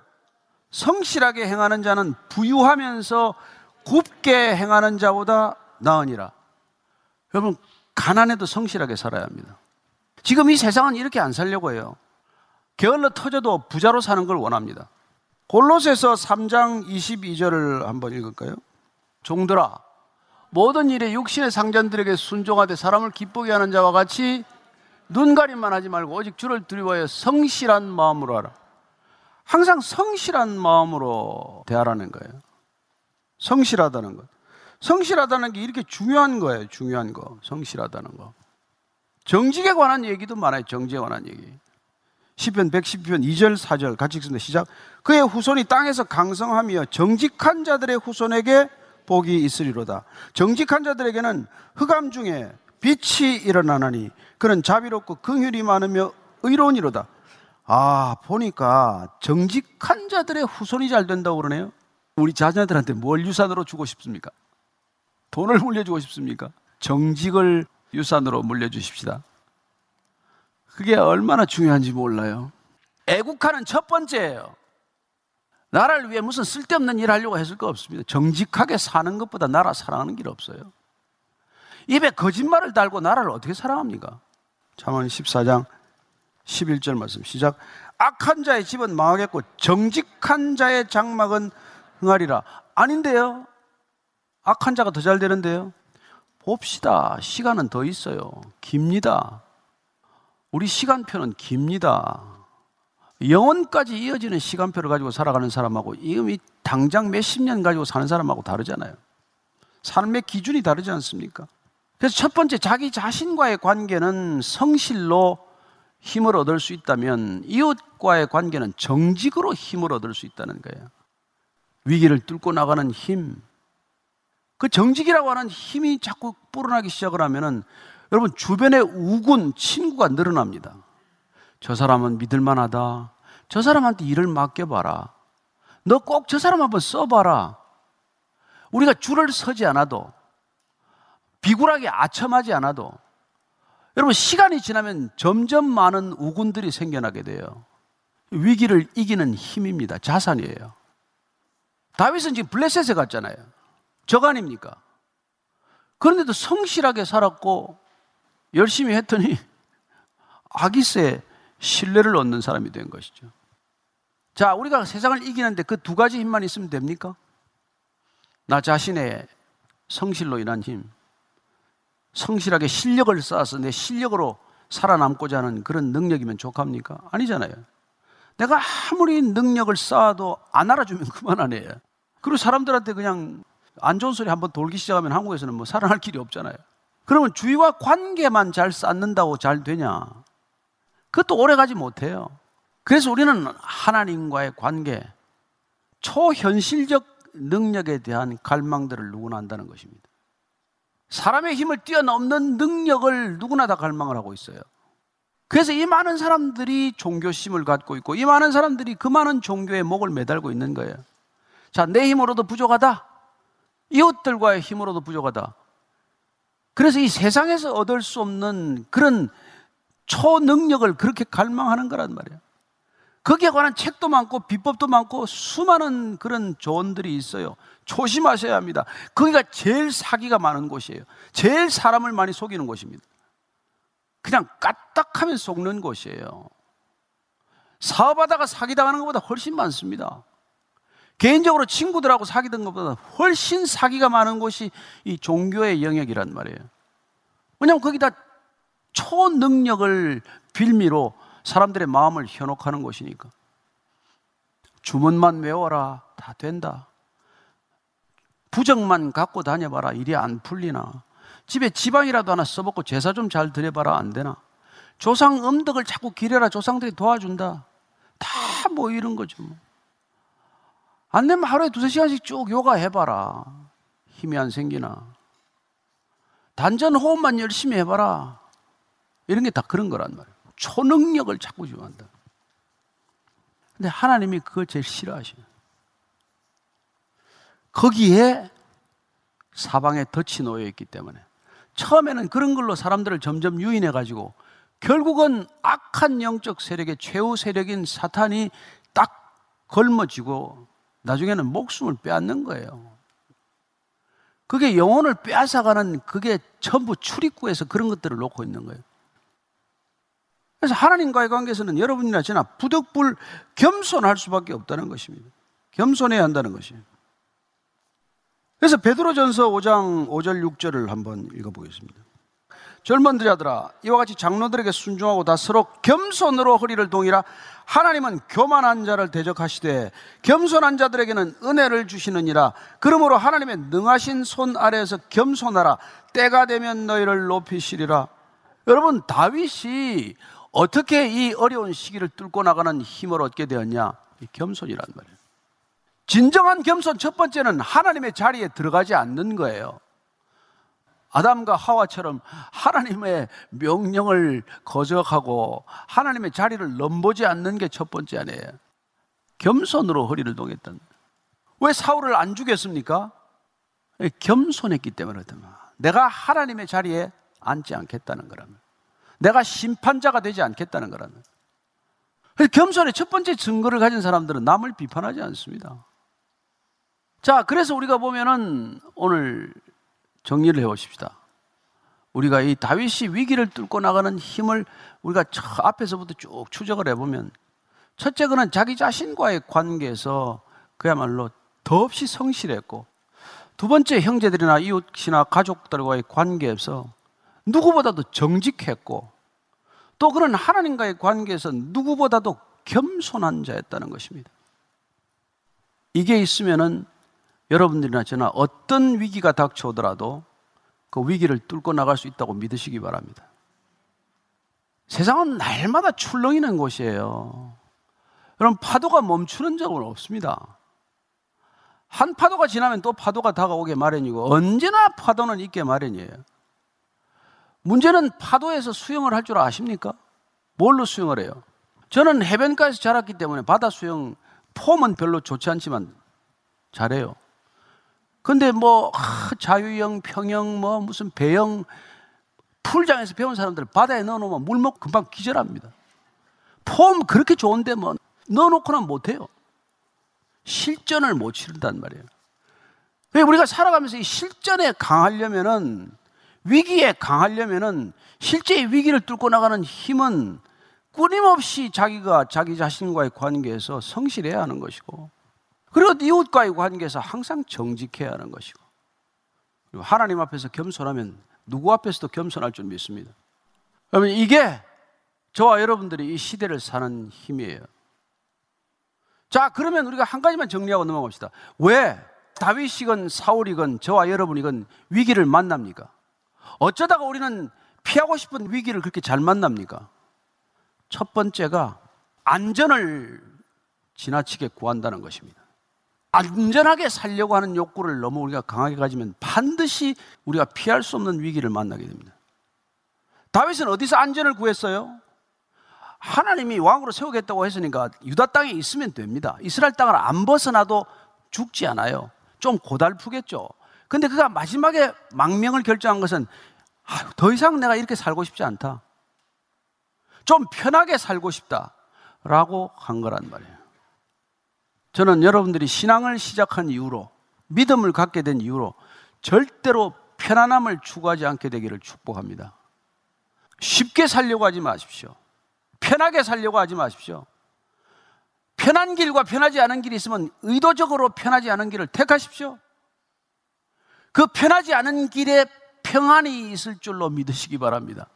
성실하게 행하는 자는 부유하면서 굽게 행하는 자보다 나으니라. 여러분, 가난해도 성실하게 살아야 합니다. 지금 이 세상은 이렇게 안 살려고 해요. 게을러 터져도 부자로 사는 걸 원합니다. 골로새서 3장 22절을 한번 읽을까요? 종들아 모든 일에 육신의 상전들에게 순종하되 사람을 기쁘게 하는 자와 같이 눈 가림만 하지 말고 오직 주를 두려워해 성실한 마음으로 하라. 항상 성실한 마음으로 대하라는 거예요. 성실하다는 것. 성실하다는 게 이렇게 중요한 거예요. 중요한 거. 성실하다는 거. 정직에 관한 얘기도 많아요. 정직에 관한 얘기. 시편 110편 2절 4절 같이 읽습니다. 시작. 그의 후손이 땅에서 강성하며 정직한 자들의 후손에게 복이 있으리로다. 정직한 자들에게는 흑암 중에 빛이 일어나나니 그는 자비롭고 긍휼이 많으며 의로운이로다. 아, 보니까 정직한 자들의 후손이 잘 된다고 그러네요. 우리 자녀들한테 뭘 유산으로 주고 싶습니까? 돈을 [laughs] 물려주고 싶습니까? 정직을 유산으로 물려주십시다. 그게 얼마나 중요한지 몰라요. 애국하는 첫 번째예요. 나라를 위해 무슨 쓸데없는 일 하려고 했을 거 없습니다. 정직하게 사는 것보다 나라 사랑하는 길 없어요. 입에 거짓말을 달고 나라를 어떻게 사랑합니까? 잠언 14장 11절 말씀 시작. 악한 자의 집은 망하겠고 정직한 자의 장막은 흥하리라. 아닌데요. 악한 자가 더 잘 되는데요. 봅시다. 시간은 더 있어요. 깁니다. 우리 시간표는 깁니다. 영원까지 이어지는 시간표를 가지고 살아가는 사람하고 이미 당장 몇십 년 가지고 사는 사람하고 다르잖아요. 삶의 기준이 다르지 않습니까? 그래서 첫 번째 자기 자신과의 관계는 성실로 힘을 얻을 수 있다면 이웃과의 관계는 정직으로 힘을 얻을 수 있다는 거예요. 위기를 뚫고 나가는 힘. 그 정직이라고 하는 힘이 자꾸 불어나기 시작을 하면은 여러분 주변에 우군 친구가 늘어납니다. 저 사람은 믿을 만하다. 저 사람한테 일을 맡겨 봐라. 너 꼭 저 사람 한번 써 봐라. 우리가 줄을 서지 않아도 비굴하게 아첨하지 않아도 여러분 시간이 지나면 점점 많은 우군들이 생겨나게 돼요. 위기를 이기는 힘입니다. 자산이에요. 다윗은 지금 블레셋에 갔잖아요. 저간입니까? 그런데도 성실하게 살았고 열심히 했더니 아기스의 신뢰를 얻는 사람이 된 것이죠. 자, 우리가 세상을 이기는데 그 두 가지 힘만 있으면 됩니까? 나 자신의 성실로 인한 힘, 성실하게 실력을 쌓아서 내 실력으로 살아남고자 하는 그런 능력이면 족합니까? 아니잖아요. 내가 아무리 능력을 쌓아도 안 알아주면 [laughs] 그만하네요. 그리고 사람들한테 그냥 안 좋은 소리 한번 돌기 시작하면 한국에서는 뭐 살아날 길이 없잖아요. 그러면 주위와 관계만 잘 쌓는다고 잘 되냐? 그것도 오래 가지 못해요. 그래서 우리는 하나님과의 관계, 초현실적 능력에 대한 갈망들을 누구나 한다는 것입니다. 사람의 힘을 뛰어넘는 능력을 누구나 다 갈망을 하고 있어요. 그래서 이 많은 사람들이 종교심을 갖고 있고 이 많은 사람들이 그 많은 종교에 목을 매달고 있는 거예요. 자, 내 힘으로도 부족하다. 이웃들과의 힘으로도 부족하다. 그래서 이 세상에서 얻을 수 없는 그런 초능력을 그렇게 갈망하는 거란 말이에요. 거기에 관한 책도 많고 비법도 많고 수많은 그런 조언들이 있어요. 조심하셔야 합니다. 거기가 제일 사기가 많은 곳이에요. 제일 사람을 많이 속이는 곳입니다. 그냥 까딱하면 속는 곳이에요. 사업하다가 사기당하는 것보다 훨씬 많습니다. 개인적으로 친구들하고 사귀던 것보다 훨씬 사기가 많은 곳이 이 종교의 영역이란 말이에요. 왜냐하면 거기다 초능력을 빌미로 사람들의 마음을 현혹하는 곳이니까. 주문만 외워라. 다 된다. 부정만 갖고 다녀봐라. 일이 안 풀리나. 집에 지방이라도 하나 써먹고 제사 좀 잘 드려봐라. 안 되나. 조상 음덕을 자꾸 기려라. 조상들이 도와준다. 다 뭐 이런 거죠. 뭐. 안 되면 하루에 두세 시간씩 쭉 요가 해봐라. 힘이 안 생기나. 단전 호흡만 열심히 해봐라. 이런 게 다 그런 거란 말이에요. 초능력을 자꾸 요한다. 근데 하나님이 그걸 제일 싫어하시는 거기에 사방에 덫이 놓여 있기 때문에 처음에는 그런 걸로 사람들을 점점 유인해 가지고 결국은 악한 영적 세력의 최후 세력인 사탄이 딱 걸머지고 나중에는 목숨을 빼앗는 거예요. 그게 영혼을 빼앗아가는 그게 전부 출입구에서 그런 것들을 놓고 있는 거예요. 그래서 하나님과의 관계에서는 여러분이나 저나 부득불 겸손할 수밖에 없다는 것입니다. 겸손해야 한다는 것이에요. 그래서 베드로전서 5장 5절 6절을 한번 읽어보겠습니다. 젊은 들자들아 이와 같이 장로들에게 순종하고 다 서로 겸손으로 허리를 동이라 하나님은 교만한 자를 대적하시되 겸손한 자들에게는 은혜를 주시느니라 그러므로 하나님의 능하신 손 아래에서 겸손하라 때가 되면 너희를 높이시리라 여러분 다윗이 어떻게 이 어려운 시기를 뚫고 나가는 힘을 얻게 되었냐? 겸손이란 말이에요. 진정한 겸손 첫 번째는 하나님의 자리에 들어가지 않는 거예요. 아담과 하와처럼 하나님의 명령을 거적하고 하나님의 자리를 넘보지 않는 게 첫 번째 아니에요. 겸손으로 허리를 동했던. 왜 사울을 안 죽였습니까? 겸손했기 때문에 내가 하나님의 자리에 앉지 않겠다는 거라면. 내가 심판자가 되지 않겠다는 거라는. 겸손의 첫 번째 증거를 가진 사람들은 남을 비판하지 않습니다. 자, 그래서 우리가 보면은 오늘 정리를 해 보십시다. 우리가 이 다윗이 위기를 뚫고 나가는 힘을 우리가 저 앞에서부터 쭉 추적을 해보면 첫째 그는 자기 자신과의 관계에서 그야말로 더없이 성실했고 두 번째 형제들이나 이웃이나 가족들과의 관계에서 누구보다도 정직했고 또 그는 하나님과의 관계에서 누구보다도 겸손한 자였다는 것입니다. 이게 있으면은 여러분들이나 저나 어떤 위기가 닥쳐오더라도 그 위기를 뚫고 나갈 수 있다고 믿으시기 바랍니다. 세상은 날마다 출렁이는 곳이에요. 여러분, 파도가 멈추는 적은 없습니다. 한 파도가 지나면 또 파도가 다가오게 마련이고 언제나 파도는 있게 마련이에요. 문제는 파도에서 수영을 할 줄 아십니까? 뭘로 수영을 해요? 저는 해변가에서 자랐기 때문에 바다 수영 폼은 별로 좋지 않지만 잘해요. 근데 뭐 자유형, 평형, 뭐 무슨 배영 풀장에서 배운 사람들 바다에 넣어놓으면 물 먹고 금방 기절합니다. 폼 그렇게 좋은데 뭐 넣어놓고는 못해요. 실전을 못 치른단 말이에요. 우리가 살아가면서 이 실전에 강하려면은 위기에 강하려면은 실제 위기를 뚫고 나가는 힘은 끊임없이 자기가 자기 자신과의 관계에서 성실해야 하는 것이고 그리고 이웃과의 관계에서 항상 정직해야 하는 것이고 그리고 하나님 앞에서 겸손하면 누구 앞에서도 겸손할 줄 믿습니다. 여러분 이게 저와 여러분들이 이 시대를 사는 힘이에요. 자 그러면 우리가 한 가지만 정리하고 넘어갑시다. 왜 다윗이건 사울이건 저와 여러분이건 위기를 만납니까? 어쩌다가 우리는 피하고 싶은 위기를 그렇게 잘 만납니까? 첫 번째가 안전을 지나치게 구한다는 것입니다. 안전하게 살려고 하는 욕구를 너무 우리가 강하게 가지면 반드시 우리가 피할 수 없는 위기를 만나게 됩니다. 다윗은 어디서 안전을 구했어요? 하나님이 왕으로 세우겠다고 했으니까 유다 땅에 있으면 됩니다. 이스라엘 땅을 안 벗어나도 죽지 않아요. 좀 고달프겠죠. 근데 그가 마지막에 망명을 결정한 것은 아유, 더 이상 내가 이렇게 살고 싶지 않다. 좀 편하게 살고 싶다. 라고 한 거란 말이에요. 저는 여러분들이 신앙을 시작한 이후로 믿음을 갖게 된 이후로 절대로 편안함을 추구하지 않게 되기를 축복합니다. 쉽게 살려고 하지 마십시오. 편하게 살려고 하지 마십시오. 편한 길과 편하지 않은 길이 있으면 의도적으로 편하지 않은 길을 택하십시오. 그 편하지 않은 길에 평안이 있을 줄로 믿으시기 바랍니다.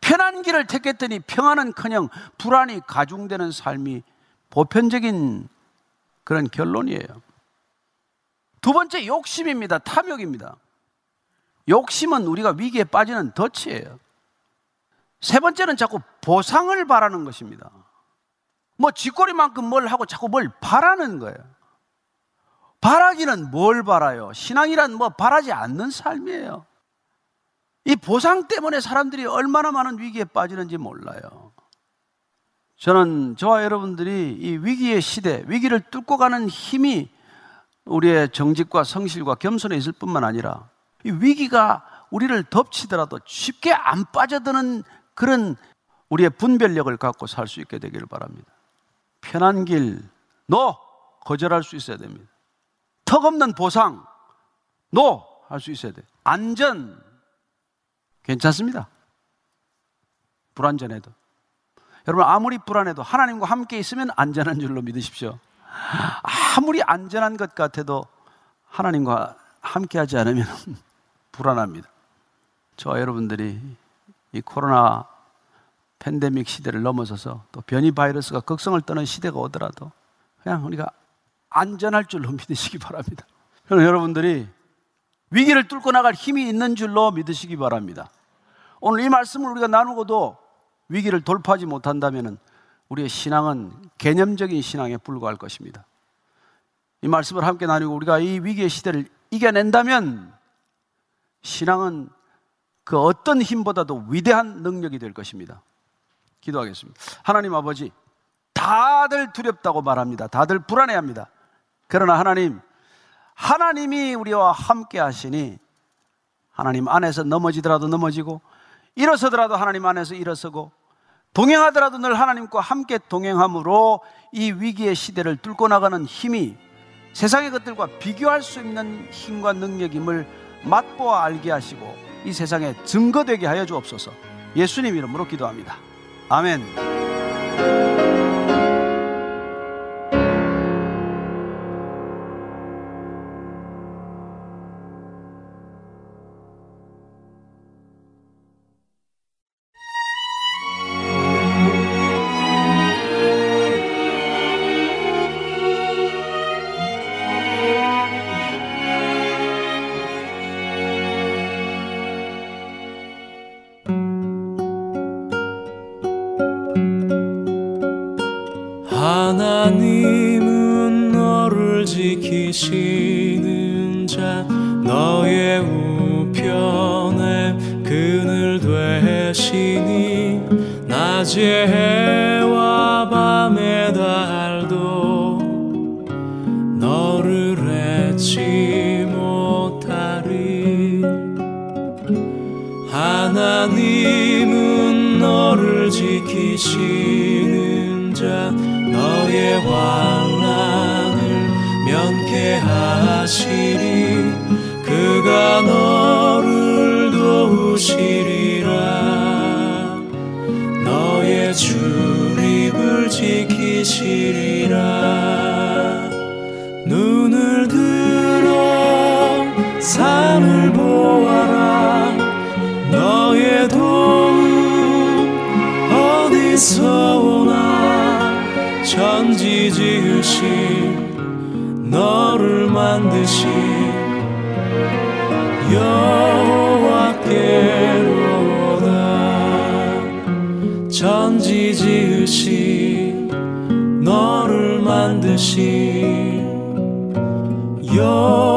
편한 길을 택했더니 평안은 커녕 불안이 가중되는 삶이 보편적인 그런 결론이에요. 두 번째 욕심입니다. 탐욕입니다. 욕심은 우리가 위기에 빠지는 덫이에요. 세 번째는 자꾸 보상을 바라는 것입니다. 뭐 쥐꼬리만큼 뭘 하고 자꾸 뭘 바라는 거예요. 바라기는 뭘 바라요? 신앙이란 뭐 바라지 않는 삶이에요. 이 보상 때문에 사람들이 얼마나 많은 위기에 빠지는지 몰라요. 저는 저와 여러분들이 이 위기의 시대, 위기를 뚫고 가는 힘이 우리의 정직과 성실과 겸손에 있을 뿐만 아니라 이 위기가 우리를 덮치더라도 쉽게 안 빠져드는 그런 우리의 분별력을 갖고 살 수 있게 되기를 바랍니다. 편한 길, no! 거절할 수 있어야 됩니다. 턱없는 보상, no! 할 수 있어야 돼. 안전, 괜찮습니다. 불안전해도. 여러분, 아무리 불안해도 하나님과 함께 있으면 안전한 줄로 믿으십시오. 아무리 안전한 것 같아도 하나님과 함께 하지 않으면 [laughs] 불안합니다. 저와 여러분들이 이 코로나 팬데믹 시대를 넘어서서 또 변이 바이러스가 극성을 떠는 시대가 오더라도 그냥 우리가 안전할 줄로 [laughs] 믿으시기 바랍니다. 여러분들이 위기를 뚫고 나갈 힘이 있는 줄로 믿으시기 바랍니다. 오늘 이 말씀을 우리가 나누고도 위기를 돌파하지 못한다면 우리의 신앙은 개념적인 신앙에 불과할 것입니다. 이 말씀을 함께 나누고 우리가 이 위기의 시대를 이겨낸다면 신앙은 그 어떤 힘보다도 위대한 능력이 될 것입니다. 기도하겠습니다. 하나님 아버지, 다들 두렵다고 말합니다. 다들 불안해합니다. 그러나 하나님, 하나님이 우리와 함께 하시니 하나님 안에서 넘어지더라도 넘어지고 일어서더라도 하나님 안에서 일어서고 동행하더라도 늘 하나님과 함께 동행함으로 이 위기의 시대를 뚫고 나가는 힘이 세상의 것들과 비교할 수 있는 힘과 능력임을 맛보아 알게 하시고 이 세상에 증거되게 하여 주옵소서 예수님 이름으로 기도합니다. 아멘. 대신이 낮의 해와 밤의 달도 너를 잊지 못하리. 하나님은 너를 지키시는 자 너의 환란을 면케하시리. 그가 너를 도우시리 되시리라. 눈을 들어 삶을 보아라. 너의 도움 어디서 오나 천지 지으신 너를 만드신 여호와께로다. 천지 지으신 듯이 여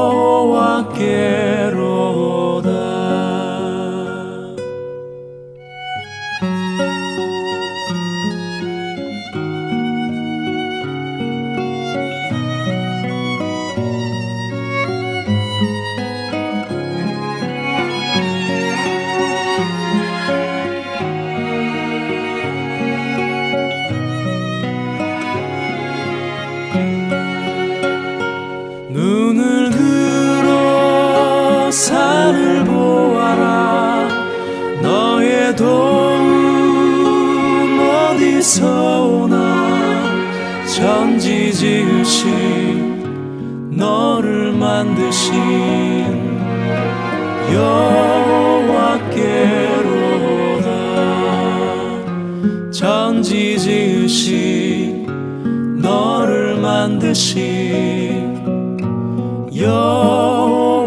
만드신 여호와께로다. 천지 지으신 너를 만드신 여호와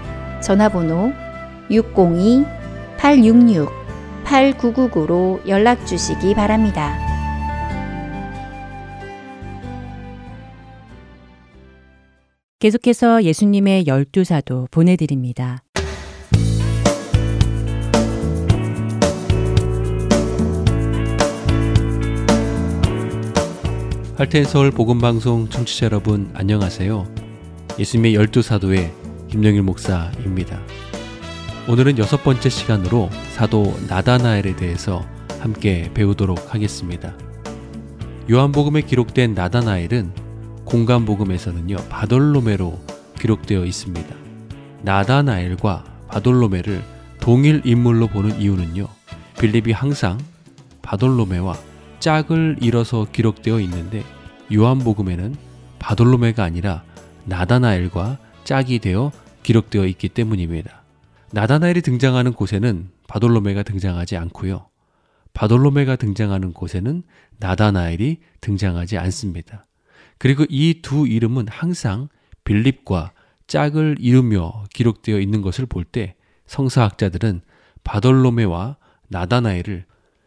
전화번호 602-866-8999로 연락 주시기 바랍니다. 계속해서 예수님의 열두 사도 보내드립니다. 할텐 서울 복음 방송 청취자 여러분 안녕하세요. 예수님의 열두 사도의 김영일 목사입니다. 오늘은 여섯 번째 시간으로 사도 나다나엘에 대해서 함께 배우도록 하겠습니다. 요한복음에 기록된 나다나엘은 공간복음에서는요 바돌로메로 기록되어 있습니다. 나다나엘과 바돌로메를 동일 인물로 보는 이유는요 빌립이 항상 바돌로메와 짝을 이뤄서 기록되어 있는데 요한복음에는 바돌로메가 아니라 나다나엘과 짝이 되어 기록되어 있기 때문입니다. 나다나엘이 등장하는 곳에는 바돌로메가 등장하지 않고요. 바돌로메가 등장하는 곳에는 나다나엘이 등장하지 않습니다. 그리고 이 두 이름은 항상 빌립과 짝을 이루며 기록되어 있는 것을 볼 때 성사학자들은 바돌로메와 나다나엘을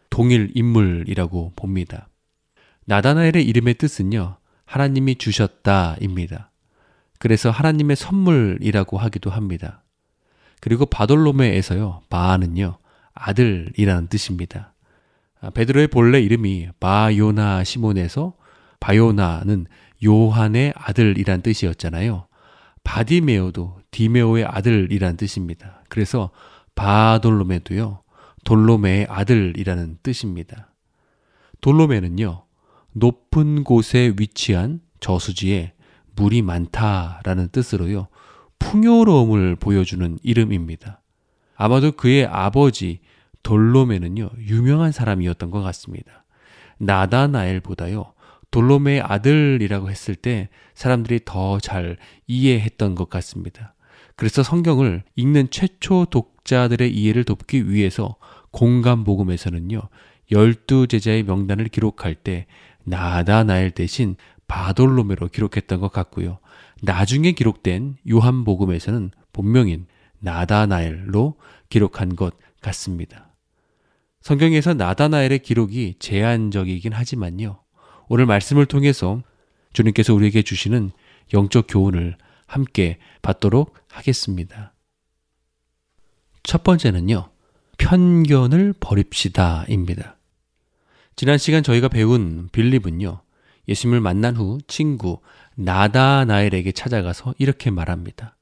동일 인물이라고 봅니다. 나다나엘의 이름의 뜻은요, 하나님이 주셨다입니다. 그래서 하나님의 선물이라고 하기도 합니다. 그리고 바돌로메에서요, 바는요, 아들이라는 뜻입니다. 베드로의 본래 이름이 바요나 시몬에서 바요나는 요한의 아들이란 뜻이었잖아요. 바디메오도 디메오의 아들이란 뜻입니다. 그래서 바돌로메도요, 돌로메의 아들이라는 뜻입니다. 돌로메는요, 높은 곳에 위치한 저수지에 물이 많다라는 뜻으로요, 풍요로움을 보여주는 이름입니다. 아마도 그의 아버지 돌로메는요, 유명한 사람이었던 것 같습니다. 나다나엘보다요, 돌로메의 아들이라고 했을 때 사람들이 더 잘 이해했던 것 같습니다. 그래서 성경을 읽는 최초 독자들의 이해를 돕기 위해서 공간복음에서는요, 열두 제자의 명단을 기록할 때 나다나엘 대신 바돌로메로 기록했던 것 같고요. 나중에 기록된 요한복음에서는 본명인 나다나엘로 기록한 것 같습니다. 성경에서 나다나엘의 기록이 제한적이긴 하지만요. 오늘 말씀을 통해서 주님께서 우리에게 주시는 영적 교훈을 함께 받도록 하겠습니다. 첫 번째는요. 편견을 버립시다입니다. 지난 시간 저희가 배운 빌립은요. 예수님을 만난 후 친구 나다나엘에게 찾아가서 이렇게 말합니다.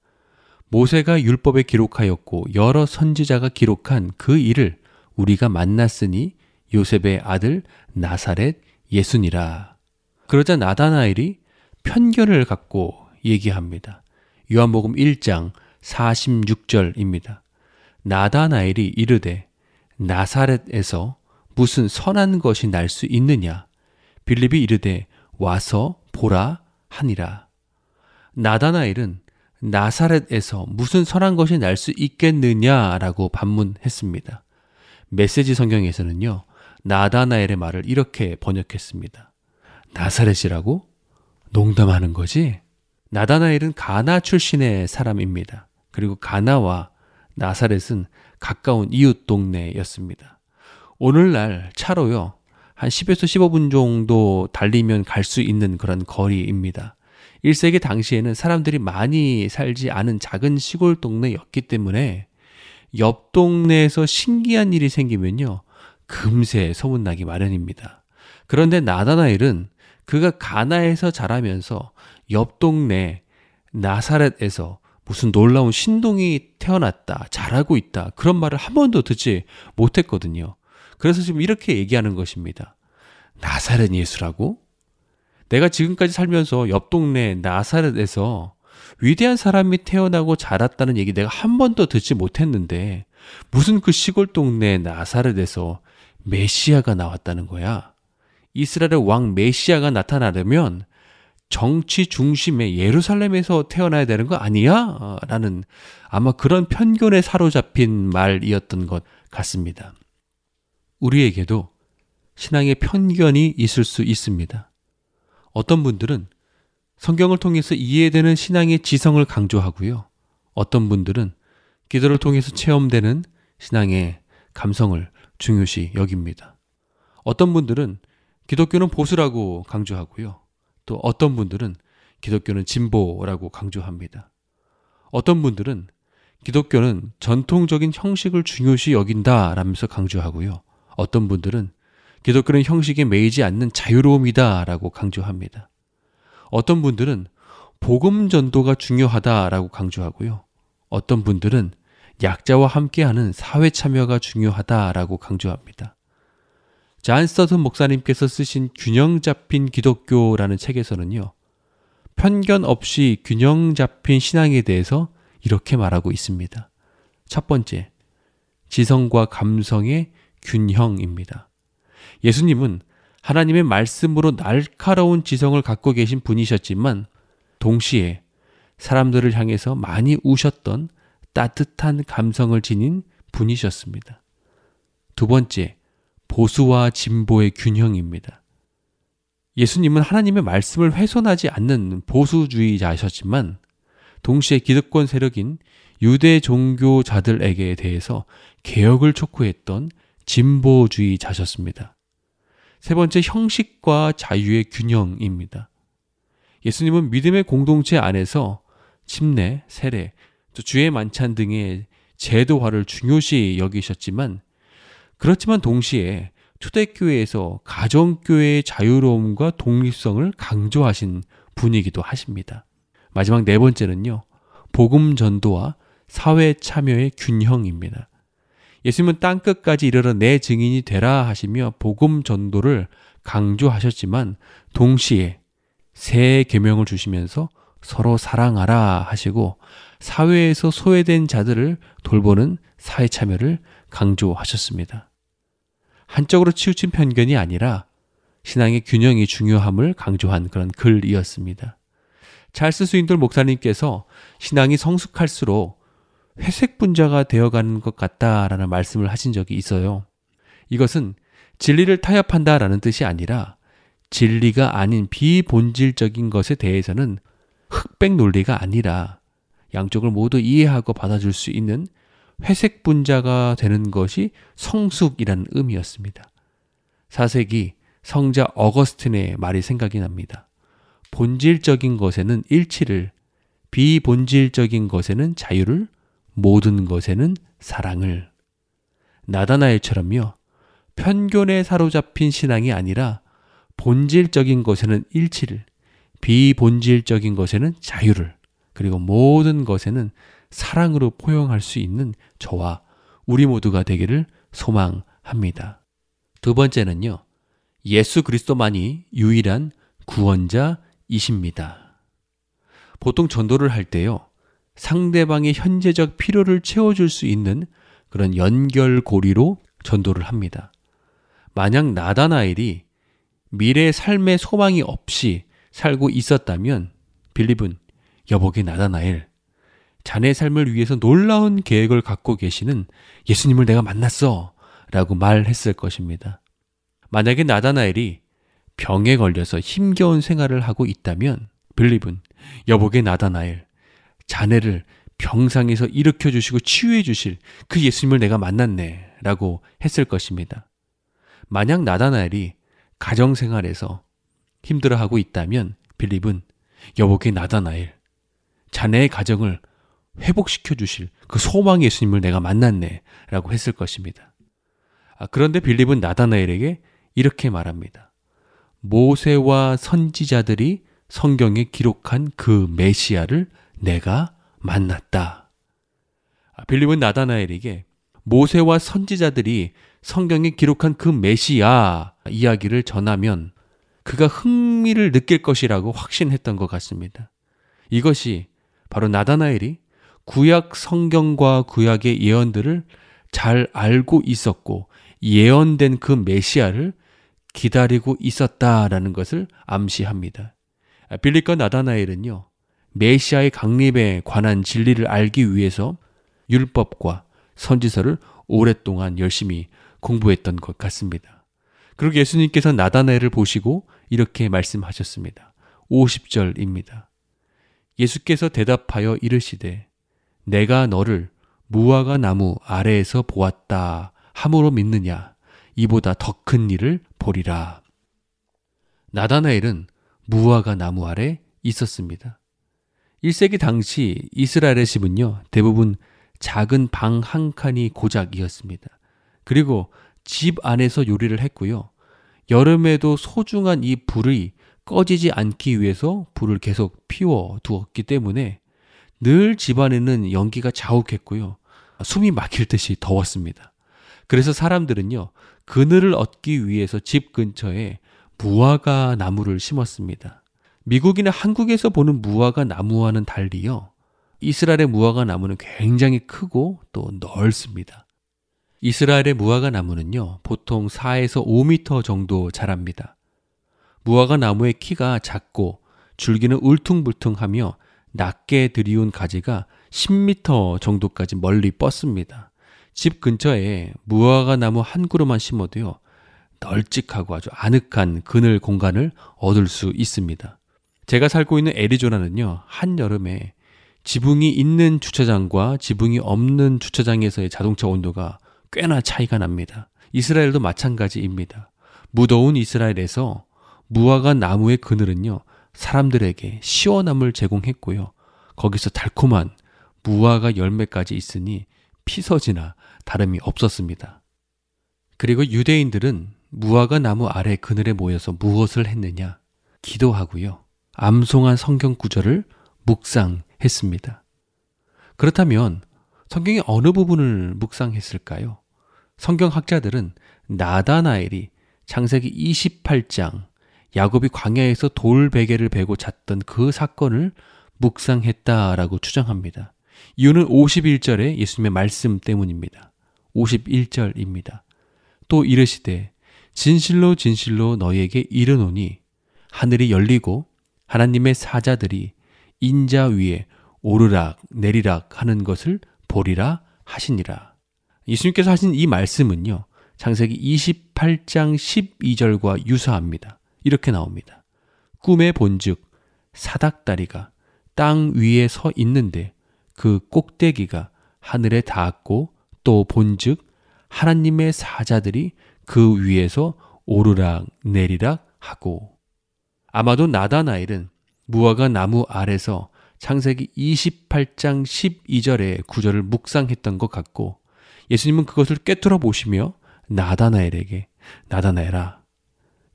모세가 율법에 기록하였고 여러 선지자가 기록한 그 일을 우리가 만났으니 요셉의 아들 나사렛 예수니라. 그러자 나다나엘이 편견을 갖고 얘기합니다. 요한복음 1장 46절입니다. 나다나엘이 이르되 나사렛에서 무슨 선한 것이 날 수 있느냐? 빌립이 이르되 와서 보라 하니라. 나다나엘은 나사렛에서 무슨 선한 것이 날 수 있겠느냐라고 반문했습니다. 메시지 성경에서는요, 나다나엘의 말을 이렇게 번역했습니다. 나사렛이라고? 농담하는 거지? 나다나엘은 가나 출신의 사람입니다. 그리고 가나와 나사렛은 가까운 이웃 동네였습니다. 오늘날 차로요, 한 10에서 15분 정도 달리면 갈 수 있는 그런 거리입니다. 1세기 당시에는 사람들이 많이 살지 않은 작은 시골 동네였기 때문에 옆 동네에서 신기한 일이 생기면요. 금세 소문나기 마련입니다. 그런데 나다나엘은 그가 가나에서 자라면서 옆 동네 나사렛에서 무슨 놀라운 신동이 태어났다, 자라고 있다, 그런 말을 한 번도 듣지 못했거든요. 그래서 지금 이렇게 얘기하는 것입니다. 나사렛 예수라고? 내가 지금까지 살면서 옆 동네 나사렛에서 위대한 사람이 태어나고 자랐다는 얘기 내가 한 번도 듣지 못했는데 무슨 그 시골 동네 나사렛에서 메시아가 나왔다는 거야. 이스라엘의 왕 메시아가 나타나려면 정치 중심의 예루살렘에서 태어나야 되는 거 아니야? 라는 아마 그런 편견에 사로잡힌 말이었던 것 같습니다. 우리에게도 신앙의 편견이 있을 수 있습니다. 어떤 분들은 성경을 통해서 이해되는 신앙의 지성을 강조하고요. 어떤 분들은 기도를 통해서 체험되는 신앙의 감성을 중요시 여깁니다. 어떤 분들은 기독교는 보수라고 강조하고요. 또 어떤 분들은 기독교는 진보라고 강조합니다. 어떤 분들은 기독교는 전통적인 형식을 중요시 여긴다 라면서 강조하고요. 어떤 분들은 기독교는 형식에 매이지 않는 자유로움이다라고 강조합니다. 어떤 분들은 복음 전도가 중요하다라고 강조하고요. 어떤 분들은 약자와 함께하는 사회 참여가 중요하다라고 강조합니다. 잔 스터튼 목사님께서 쓰신 균형 잡힌 기독교라는 책에서는요. 편견 없이 균형 잡힌 신앙에 대해서 이렇게 말하고 있습니다. 첫 번째, 지성과 감성의 균형입니다. 예수님은 하나님의 말씀으로 날카로운 지성을 갖고 계신 분이셨지만 동시에 사람들을 향해서 많이 우셨던 따뜻한 감성을 지닌 분이셨습니다. 두 번째, 보수와 진보의 균형입니다. 예수님은 하나님의 말씀을 훼손하지 않는 보수주의자셨지만 동시에 기득권 세력인 유대 종교자들에게 대해서 개혁을 촉구했던 진보주의자셨습니다. 세 번째 형식과 자유의 균형입니다. 예수님은 믿음의 공동체 안에서 침례, 세례, 또 주의 만찬 등의 제도화를 중요시 여기셨지만 그렇지만 동시에 초대교회에서 가정교회의 자유로움과 독립성을 강조하신 분이기도 하십니다. 마지막 네 번째는요. 복음 전도와 사회 참여의 균형입니다. 예수님은 땅 끝까지 이르러 내 증인이 되라 하시며 복음 전도를 강조하셨지만 동시에 새 계명을 주시면서 서로 사랑하라 하시고 사회에서 소외된 자들을 돌보는 사회 참여를 강조하셨습니다. 한쪽으로 치우친 편견이 아니라 신앙의 균형이 중요함을 강조한 그런 글이었습니다. 찰스 스윈돌 목사님께서 신앙이 성숙할수록 회색 분자가 되어가는 것 같다라는 말씀을 하신 적이 있어요. 이것은 진리를 타협한다라는 뜻이 아니라 진리가 아닌 비본질적인 것에 대해서는 흑백 논리가 아니라 양쪽을 모두 이해하고 받아줄 수 있는 회색 분자가 되는 것이 성숙이라는 의미였습니다. 4세기 성자 어거스틴의 말이 생각이 납니다. 본질적인 것에는 일치를, 비본질적인 것에는 자유를, 모든 것에는 사랑을. 나다나엘처럼요, 편견에 사로잡힌 신앙이 아니라 본질적인 것에는 일치를, 비본질적인 것에는 자유를, 그리고 모든 것에는 사랑으로 포용할 수 있는 저와 우리 모두가 되기를 소망합니다. 두 번째는요. 예수 그리스도만이 유일한 구원자이십니다. 보통 전도를 할 때요. 상대방의 현재적 필요를 채워줄 수 있는 그런 연결고리로 전도를 합니다. 만약 나다나엘이 미래 삶의 소망이 없이 살고 있었다면 빌립은 여보게 나다나엘 자네의 삶을 위해서 놀라운 계획을 갖고 계시는 예수님을 내가 만났어. 라고 말했을 것입니다. 만약에 나다나엘이 병에 걸려서 힘겨운 생활을 하고 있다면 빌립은 여보게 나다나엘 자네를 병상에서 일으켜 주시고 치유해 주실 그 예수님을 내가 만났네 라고 했을 것입니다. 만약 나다나엘이 가정생활에서 힘들어하고 있다면 빌립은 여보게 나다나엘 자네의 가정을 회복시켜 주실 그 소망 예수님을 내가 만났네 라고 했을 것입니다. 아, 그런데 빌립은 나다나엘에게 이렇게 말합니다. 모세와 선지자들이 성경에 기록한 그 메시아를 내가 만났다. 아, 빌립은 나다나엘에게 모세와 선지자들이 성경에 기록한 그 메시아 이야기를 전하면 그가 흥미를 느낄 것이라고 확신했던 것 같습니다. 이것이 바로 나다나엘이 구약 성경과 구약의 예언들을 잘 알고 있었고 예언된 그 메시아를 기다리고 있었다라는 것을 암시합니다. 빌립과 나다나엘은요, 메시아의 강림에 관한 진리를 알기 위해서 율법과 선지서를 오랫동안 열심히 공부했던 것 같습니다. 그리고 예수님께서 나다나엘을 보시고 이렇게 말씀하셨습니다. 50절입니다. 예수께서 대답하여 이르시되 내가 너를 무화과 나무 아래에서 보았다 함으로 믿느냐 이보다 더 큰 일을 보리라. 나다나엘은 무화과 나무 아래 있었습니다. 1세기 당시 이스라엘의 집은요, 대부분 작은 방 한 칸이 고작이었습니다. 그리고 집 안에서 요리를 했고요. 여름에도 소중한 이 불이 꺼지지 않기 위해서 불을 계속 피워 두었기 때문에 늘 집안에는 연기가 자욱했고요. 숨이 막힐 듯이 더웠습니다. 그래서 사람들은요, 그늘을 얻기 위해서 집 근처에 무화과 나무를 심었습니다. 미국이나 한국에서 보는 무화과 나무와는 달리요. 이스라엘의 무화과 나무는 굉장히 크고 또 넓습니다. 이스라엘의 무화과 나무는요, 보통 4에서 5미터 정도 자랍니다. 무화과 나무의 키가 작고 줄기는 울퉁불퉁하며 낮게 들이운 가지가 10미터 정도까지 멀리 뻗습니다. 집 근처에 무화과 나무 한 그루만 심어도요, 널찍하고 아주 아늑한 그늘 공간을 얻을 수 있습니다. 제가 살고 있는 애리조나는요, 한여름에 지붕이 있는 주차장과 지붕이 없는 주차장에서의 자동차 온도가 꽤나 차이가 납니다. 이스라엘도 마찬가지입니다. 무더운 이스라엘에서 무화과 나무의 그늘은요, 사람들에게 시원함을 제공했고요. 거기서 달콤한 무화과 열매까지 있으니 피서지나 다름이 없었습니다. 그리고 유대인들은 무화과 나무 아래 그늘에 모여서 무엇을 했느냐? 기도하고요. 암송한 성경 구절을 묵상했습니다. 그렇다면 성경의 어느 부분을 묵상했을까요? 성경학자들은 나다나엘이 창세기 28장 야곱이 광야에서 돌 베개를 베고 잤던 그 사건을 묵상했다라고 추정합니다. 이유는 51절의 예수님의 말씀 때문입니다. 51절입니다. 또 이르시되 진실로 진실로 너희에게 이르노니 하늘이 열리고 하나님의 사자들이 인자 위에 오르락 내리락 하는 것을 보리라 하시니라. 예수님께서 하신 이 말씀은요. 창세기 28장 12절과 유사합니다. 이렇게 나옵니다. 꿈에 본즉 사닥다리가 땅 위에 서 있는데 그 꼭대기가 하늘에 닿았고 또 본즉 하나님의 사자들이 그 위에서 오르락 내리락 하고 아마도 나다나엘은 무화과 나무 아래서 창세기 28장 12절의 구절을 묵상했던 것 같고 예수님은 그것을 꿰뚫어 보시며 나다나엘에게 나다나엘아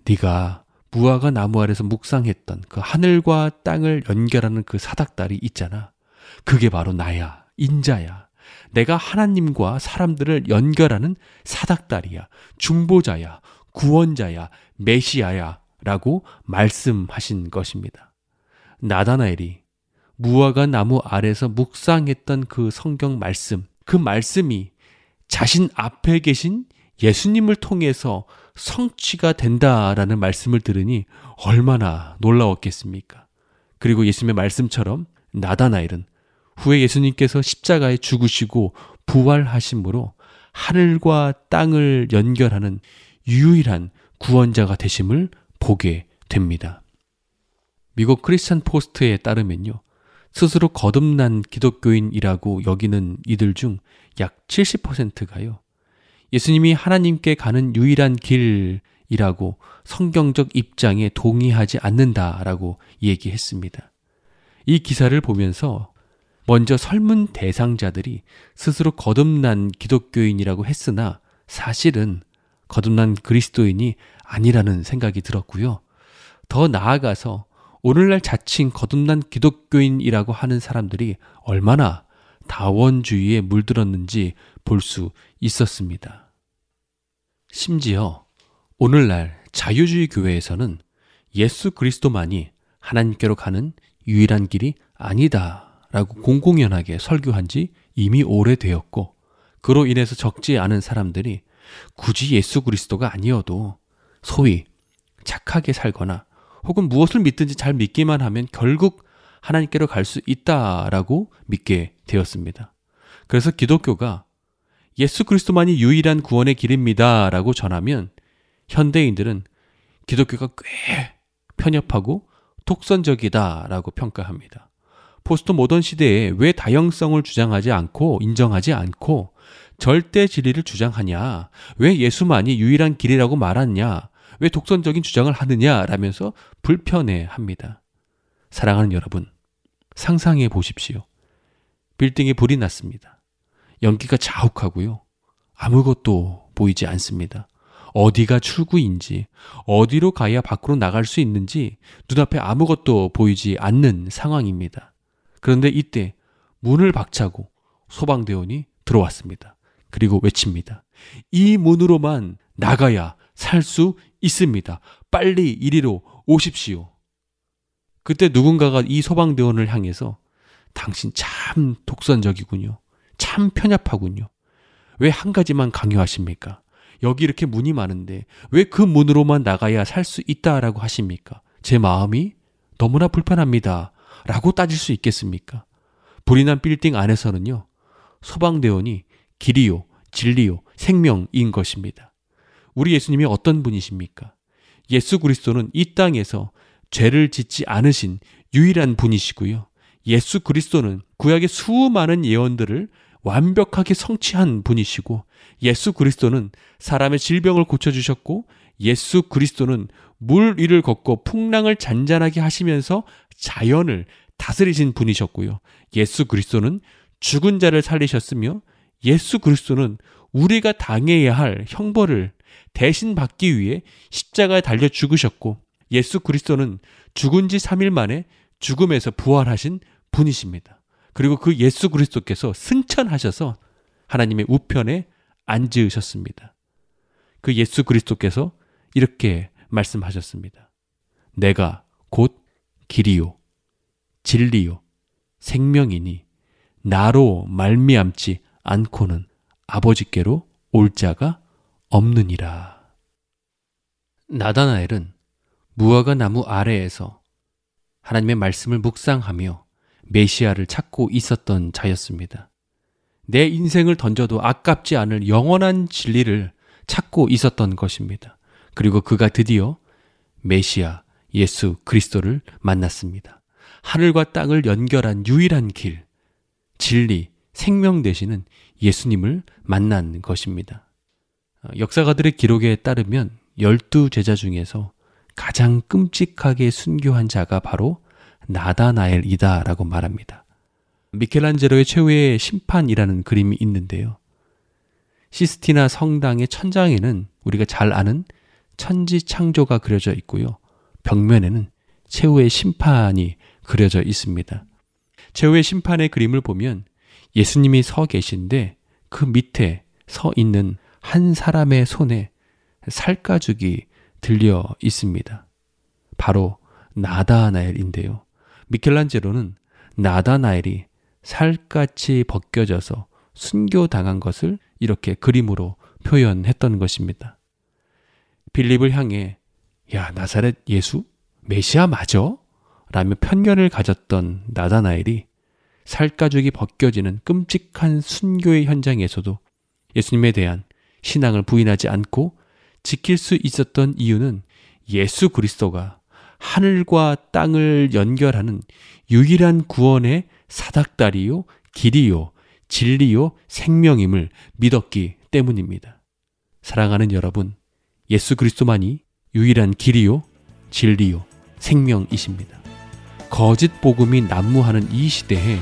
네가 무화과 나무 아래서 묵상했던 그 하늘과 땅을 연결하는 그 사닥다리 있잖아. 그게 바로 나야. 인자야. 내가 하나님과 사람들을 연결하는 사닥다리야. 중보자야. 구원자야. 메시아야. 라고 말씀하신 것입니다. 나다나엘이 무화과 나무 아래서 묵상했던 그 성경 말씀, 그 말씀이 자신 앞에 계신 예수님을 통해서 성취가 된다라는 말씀을 들으니 얼마나 놀라웠겠습니까? 그리고 예수님의 말씀처럼 나다나엘은 후에 예수님께서 십자가에 죽으시고 부활하심으로 하늘과 땅을 연결하는 유일한 구원자가 되심을 보게 됩니다. 미국 크리스천 포스트에 따르면요. 스스로 거듭난 기독교인이라고 여기는 이들 중 약 70%가요. 예수님이 하나님께 가는 유일한 길이라고 성경적 입장에 동의하지 않는다라고 얘기했습니다. 이 기사를 보면서 먼저 설문 대상자들이 스스로 거듭난 기독교인이라고 했으나 사실은 거듭난 그리스도인이 아니라는 생각이 들었고요. 더 나아가서 오늘날 자칭 거듭난 기독교인이라고 하는 사람들이 얼마나 다원주의에 물들었는지 볼 수 있었습니다. 심지어 오늘날 자유주의 교회에서는 예수 그리스도만이 하나님께로 가는 유일한 길이 아니다 라고 공공연하게 설교한 지 이미 오래되었고 그로 인해서 적지 않은 사람들이 굳이 예수 그리스도가 아니어도 소위 착하게 살거나 혹은 무엇을 믿든지 잘 믿기만 하면 결국 하나님께로 갈 수 있다라고 믿게 되었습니다. 그래서 기독교가 예수 그리스도만이 유일한 구원의 길입니다라고 전하면 현대인들은 기독교가 꽤 편협하고 독선적이다라고 평가합니다. 포스트 모던 시대에 왜 다형성을 주장하지 않고 인정하지 않고 절대 진리를 주장하냐? 왜 예수만이 유일한 길이라고 말하냐? 왜 독선적인 주장을 하느냐라면서 불편해 합니다. 사랑하는 여러분, 상상해 보십시오. 빌딩에 불이 났습니다. 연기가 자욱하고요. 아무것도 보이지 않습니다. 어디가 출구인지, 어디로 가야 밖으로 나갈 수 있는지 눈앞에 아무것도 보이지 않는 상황입니다. 그런데 이때 문을 박차고 소방대원이 들어왔습니다. 그리고 외칩니다. 이 문으로만 나가야 살 수 있습니다. 빨리 이리로 오십시오. 그때 누군가가 이 소방대원을 향해서 당신 참 독선적이군요. 참 편협하군요. 왜 한 가지만 강요하십니까? 여기 이렇게 문이 많은데 왜 그 문으로만 나가야 살 수 있다라고 하십니까? 제 마음이 너무나 불편합니다. 라고 따질 수 있겠습니까? 불이 난 빌딩 안에서는요, 소방대원이 길이요, 진리요, 생명인 것입니다. 우리 예수님이 어떤 분이십니까? 예수 그리스도는 이 땅에서 죄를 짓지 않으신 유일한 분이시고요. 예수 그리스도는 구약의 수많은 예언들을 완벽하게 성취한 분이시고 예수 그리스도는 사람의 질병을 고쳐주셨고 예수 그리스도는 물 위를 걷고 풍랑을 잔잔하게 하시면서 자연을 다스리신 분이셨고요. 예수 그리스도는 죽은 자를 살리셨으며 예수 그리스도는 우리가 당해야 할 형벌을 대신 받기 위해 십자가에 달려 죽으셨고 예수 그리스도는 죽은 지 3일 만에 죽음에서 부활하신 분이십니다. 그리고 그 예수 그리스도께서 승천하셔서 하나님의 우편에 앉으셨습니다. 그 예수 그리스도께서 이렇게 말씀하셨습니다. 내가 곧 길이요 진리요 생명이니 나로 말미암지 않고는 아버지께로 올 자가 없느니라. 나다나엘은 무화과 나무 아래에서 하나님의 말씀을 묵상하며 메시아를 찾고 있었던 자였습니다. 내 인생을 던져도 아깝지 않을 영원한 진리를 찾고 있었던 것입니다. 그리고 그가 드디어 메시아 예수 그리스도를 만났습니다. 하늘과 땅을 연결한 유일한 길, 진리, 생명 되시는 예수님을 만난 것입니다. 어, 역사가들의 기록에 따르면 열두 제자 중에서 가장 끔찍하게 순교한 자가 바로 나다나엘이다라고 말합니다. 미켈란젤로의 최후의 심판이라는 그림이 있는데요. 시스티나 성당의 천장에는 우리가 잘 아는 천지 창조가 그려져 있고요. 벽면에는 최후의 심판이 그려져 있습니다. 최후의 심판의 그림을 보면 예수님이 서 계신데 그 밑에 서 있는 한 사람의 손에 살가죽이 들려 있습니다. 바로 나다나엘인데요. 미켈란젤로는 나다나엘이 살갗이 벗겨져서 순교당한 것을 이렇게 그림으로 표현했던 것입니다. 빌립을 향해 야 나사렛 예수 메시아 맞어? 라며 편견을 가졌던 나다나엘이 살가죽이 벗겨지는 끔찍한 순교의 현장에서도 예수님에 대한 신앙을 부인하지 않고 지킬 수 있었던 이유는 예수 그리스도가 하늘과 땅을 연결하는 유일한 구원의 사닥다리요, 길이요, 진리요, 생명임을 믿었기 때문입니다. 사랑하는 여러분, 예수 그리스도만이 유일한 길이요, 진리요, 생명이십니다. 거짓 복음이 난무하는 이 시대에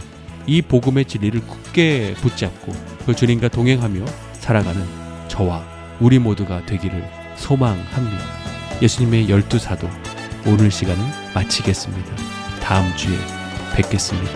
이 복음의 진리를 굳게 붙잡고 그 주님과 동행하며 살아가는 저와 우리 모두가 되기를 소망합니다. 예수님의 열두 사도 오늘 시간은 마치겠습니다. 다음 주에 뵙겠습니다.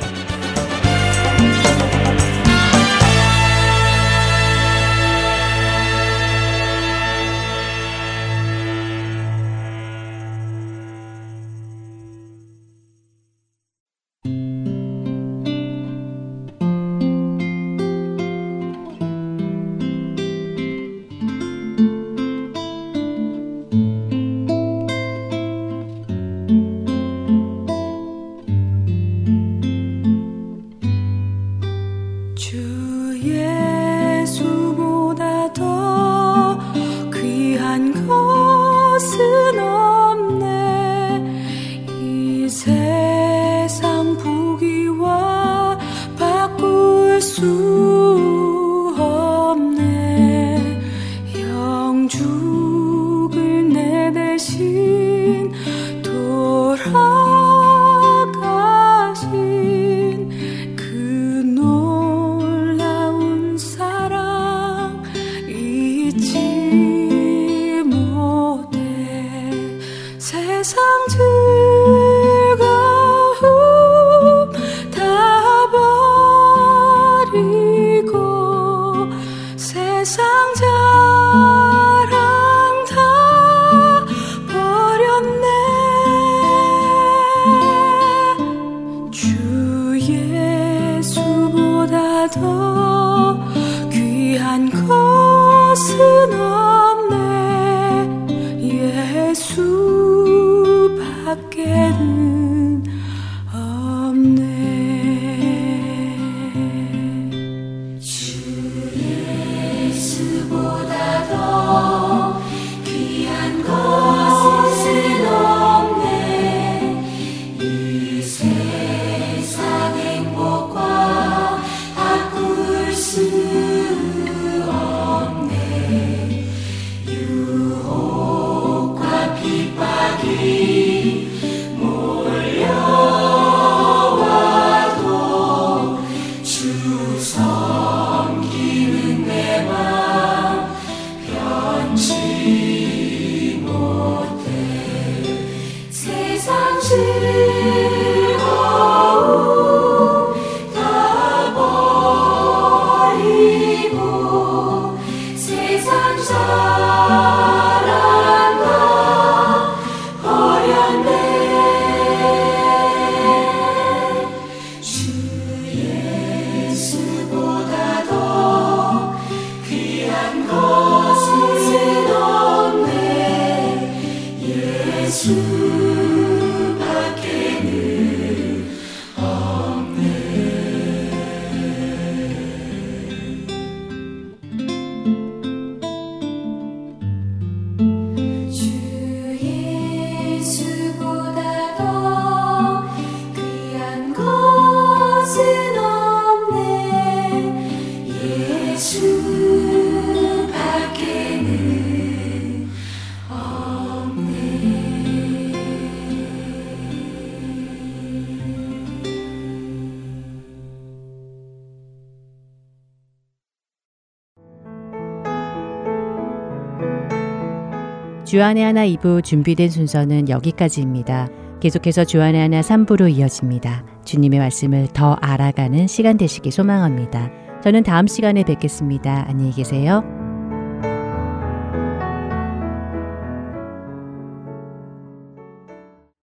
주안의 하나 2부 준비된 순서는 여기까지입니다. 계속해서 주안의 하나 3부로 이어집니다. 주님의 말씀을 더 알아가는 시간 되시기 소망합니다. 저는 다음 시간에 뵙겠습니다. 안녕히 계세요.